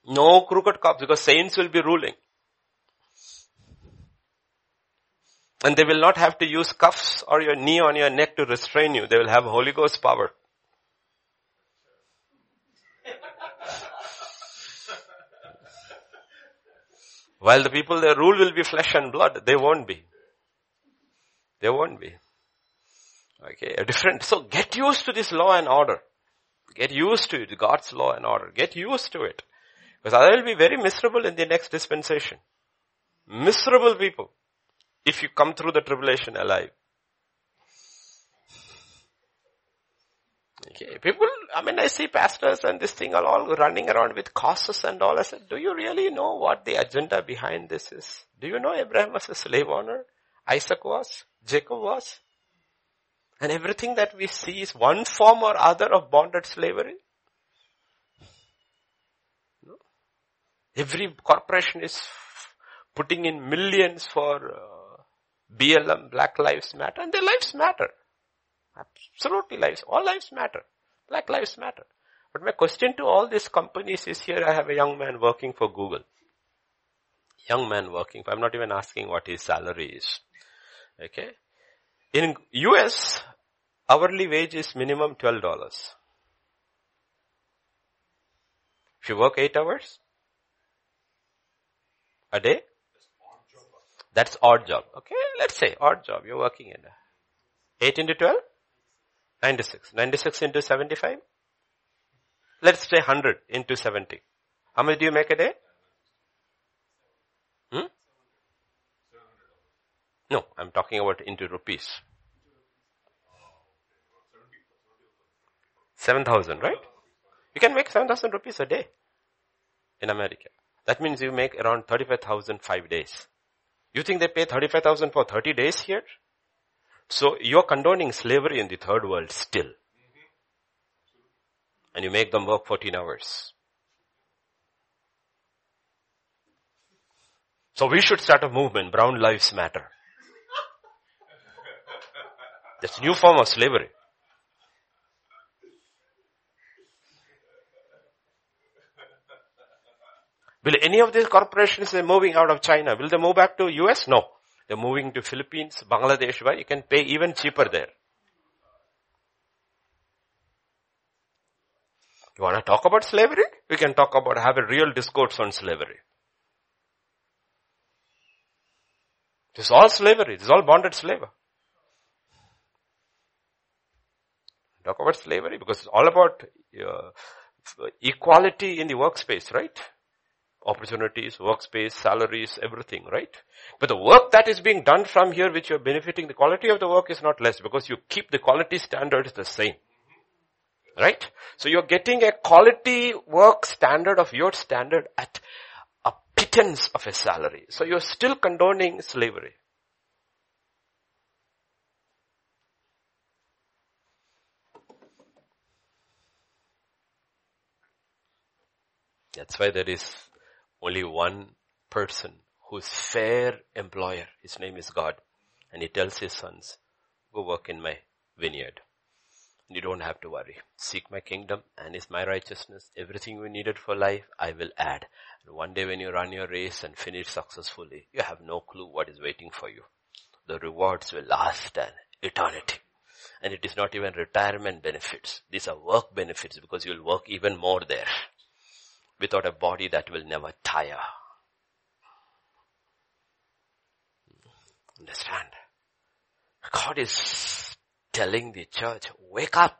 No crooked cops because saints will be ruling. And they will not have to use cuffs or your knee on your neck to restrain you. They will have Holy Ghost power. [laughs] While the people they rule will be flesh and blood, they won't be. They won't be. Okay, a different, so get used to this law and order. Get used to it, God's law and order. Get used to it. Because I will be very miserable in the next dispensation. Miserable people. If you come through the tribulation alive. Okay, people, I mean, I see pastors and this thing are all running around with causes and all. I said, do you really know what the agenda behind this is? Do you know Abraham was a slave owner? Isaac was? Jacob was? And everything that we see is one form or other of bonded slavery. No? Every corporation is putting in millions for uh, BLM, Black Lives Matter, and their lives matter. Absolutely lives, all lives matter. Black lives matter. But my question to all these companies is here I have a young man working for Google. Young man working, I'm not even asking what his salary is. Okay. In US, hourly wage is minimum $12. If you work 8 hours a day, that's odd job. Okay, let's say odd job. You're working in 8 into 12? 96. 96 into 75? Let's say 100 into 70. How much do you make a day? Hmm? No, I'm talking about into rupees. 7,000, right? You can make 7,000 rupees a day in America. That means you make around 35,000 five days. You think they pay 35,000 for 30 days here? So you're condoning slavery in the third world still. And you make them work 14 hours. So we should start a movement, Brown Lives Matter. That's a new form of slavery. Will any of these corporations they moving out of China? Will they move back to US? No. They're moving to Philippines, Bangladesh, where you can pay even cheaper there. You want to talk about slavery? We can talk about, have a real discourse on slavery. This is all slavery. This is all bonded slavery. Talk about slavery because it's all about uh, equality in the workspace, right? opportunities, workspace, salaries, everything, right? But the work that is being done from here, which you're benefiting, the quality of the work is not less because you keep the quality standards the same. Right? So you're getting a quality work standard of your standard at a pittance of a salary. So you're still condoning slavery. That's why there is only one person who's fair employer. His name is God. And he tells his sons, go work in my vineyard. You don't have to worry. Seek my kingdom and is my righteousness. Everything you needed for life, I will add. And one day when you run your race and finish successfully, you have no clue what is waiting for you. The rewards will last an eternity. And it is not even retirement benefits. These are work benefits because you'll work even more there without a body that will never tire. Understand? God is telling the church, wake up.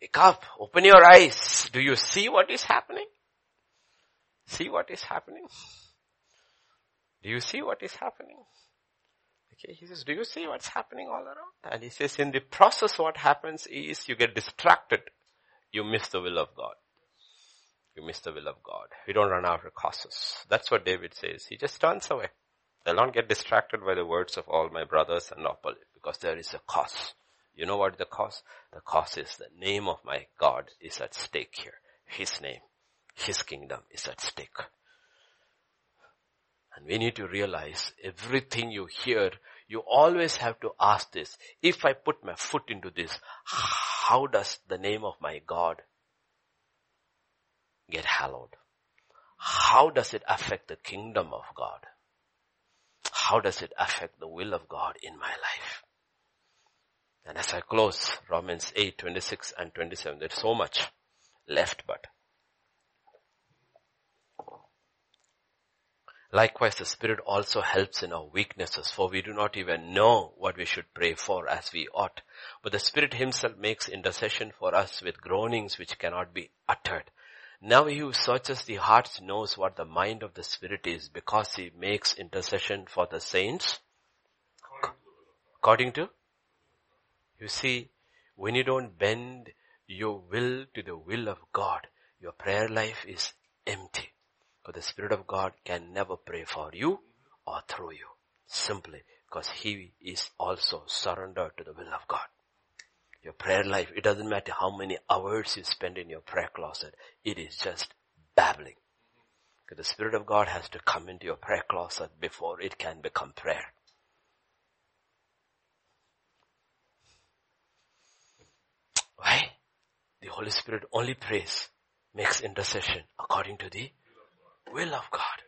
Wake up. Open your eyes. Do you see what is happening? See what is happening? Do you see what is happening? Okay, he says, do you see what's happening all around? And he says, in the process what happens is you get distracted. You miss the will of God you miss the will of God. We don't run after causes. That's what David says. He just turns away. They'll not get distracted by the words of all my brothers and not because there is a cause. You know what the cause? The cause is the name of my God is at stake here. His name, His kingdom is at stake. And we need to realize everything you hear, you always have to ask this. If I put my foot into this, how does the name of my God get hallowed? How does it affect the kingdom of God? How does it affect the will of God in my life? And as I close Romans 8, 26 and 27, there's so much left but Likewise, the Spirit also helps in our weaknesses, for we do not even know what we should pray for as we ought. But the Spirit Himself makes intercession for us with groanings which cannot be uttered. Now he who searches the hearts knows what the mind of the Spirit is because he makes intercession for the saints. According to? You see, when you don't bend your will to the will of God, your prayer life is empty. Because the Spirit of God can never pray for you or through you. Simply because He is also surrendered to the will of God. Your prayer life, it doesn't matter how many hours you spend in your prayer closet. It is just babbling. Mm-hmm. Because the Spirit of God has to come into your prayer closet before it can become prayer. Why? The Holy Spirit only prays, makes intercession according to the will of God.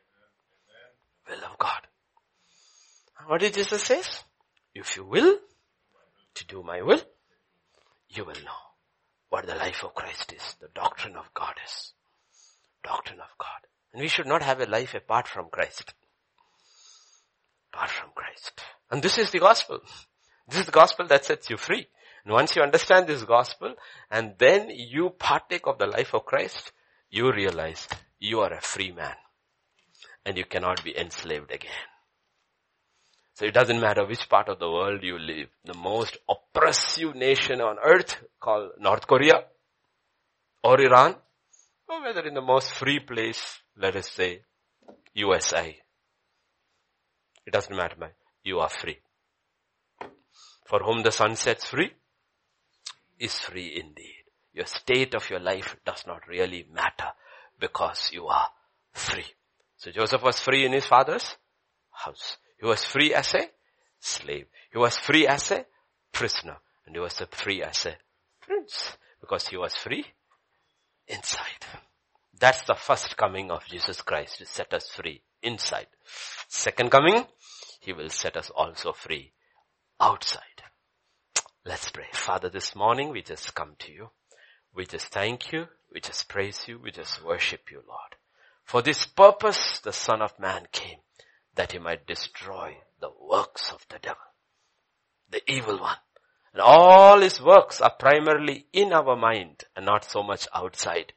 Will of God. What did Jesus say? If you will to do my will, you will know what the life of Christ is, the doctrine of God is. Doctrine of God. And we should not have a life apart from Christ. Apart from Christ. And this is the gospel. This is the gospel that sets you free. And once you understand this gospel and then you partake of the life of Christ, you realize you are a free man and you cannot be enslaved again. So it doesn't matter which part of the world you live. The most oppressive nation on earth called North Korea or Iran or whether in the most free place, let us say USA. It doesn't matter, man. You are free. For whom the Son sets free is free indeed. Your state of your life does not really matter because you are free. So Joseph was free in his father's house. He was free as a slave. He was free as a prisoner. And he was free as a prince because he was free inside. That's the first coming of Jesus Christ to set us free inside. Second coming, he will set us also free outside. Let's pray. Father, this morning we just come to you. We just thank you. We just praise you. We just worship you, Lord. For this purpose, the Son of Man came that he might destroy the works of the devil, the evil one. And all his works are primarily in our mind and not so much outside.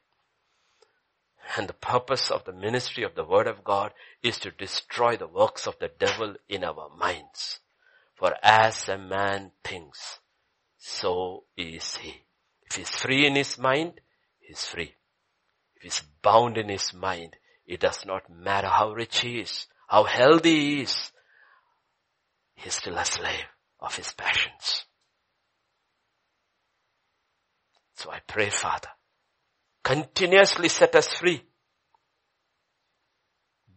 And the purpose of the ministry of the word of God is to destroy the works of the devil in our minds. For as a man thinks, so is he. If he's free in his mind, he's free. If he's bound in his mind, it does not matter how rich he is, how healthy he is. He's still a slave of his passions. So I pray, Father, continuously set us free.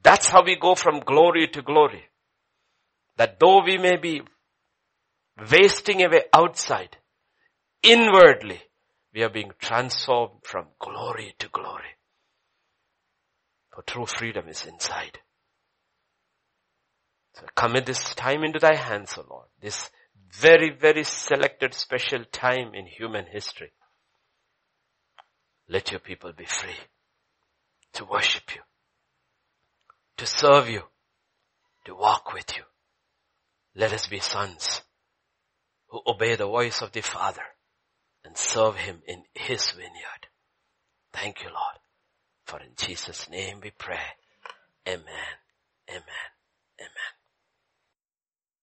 That's how we go from glory to glory. That though we may be wasting away outside, inwardly, we are being transformed from glory to glory. For true freedom is inside. So commit this time into thy hands, O Lord. This very, very selected special time in human history. Let your people be free to worship you, to serve you, to walk with you. Let us be sons who obey the voice of the Father and serve Him in His vineyard. Thank you, Lord. For in Jesus' name we pray.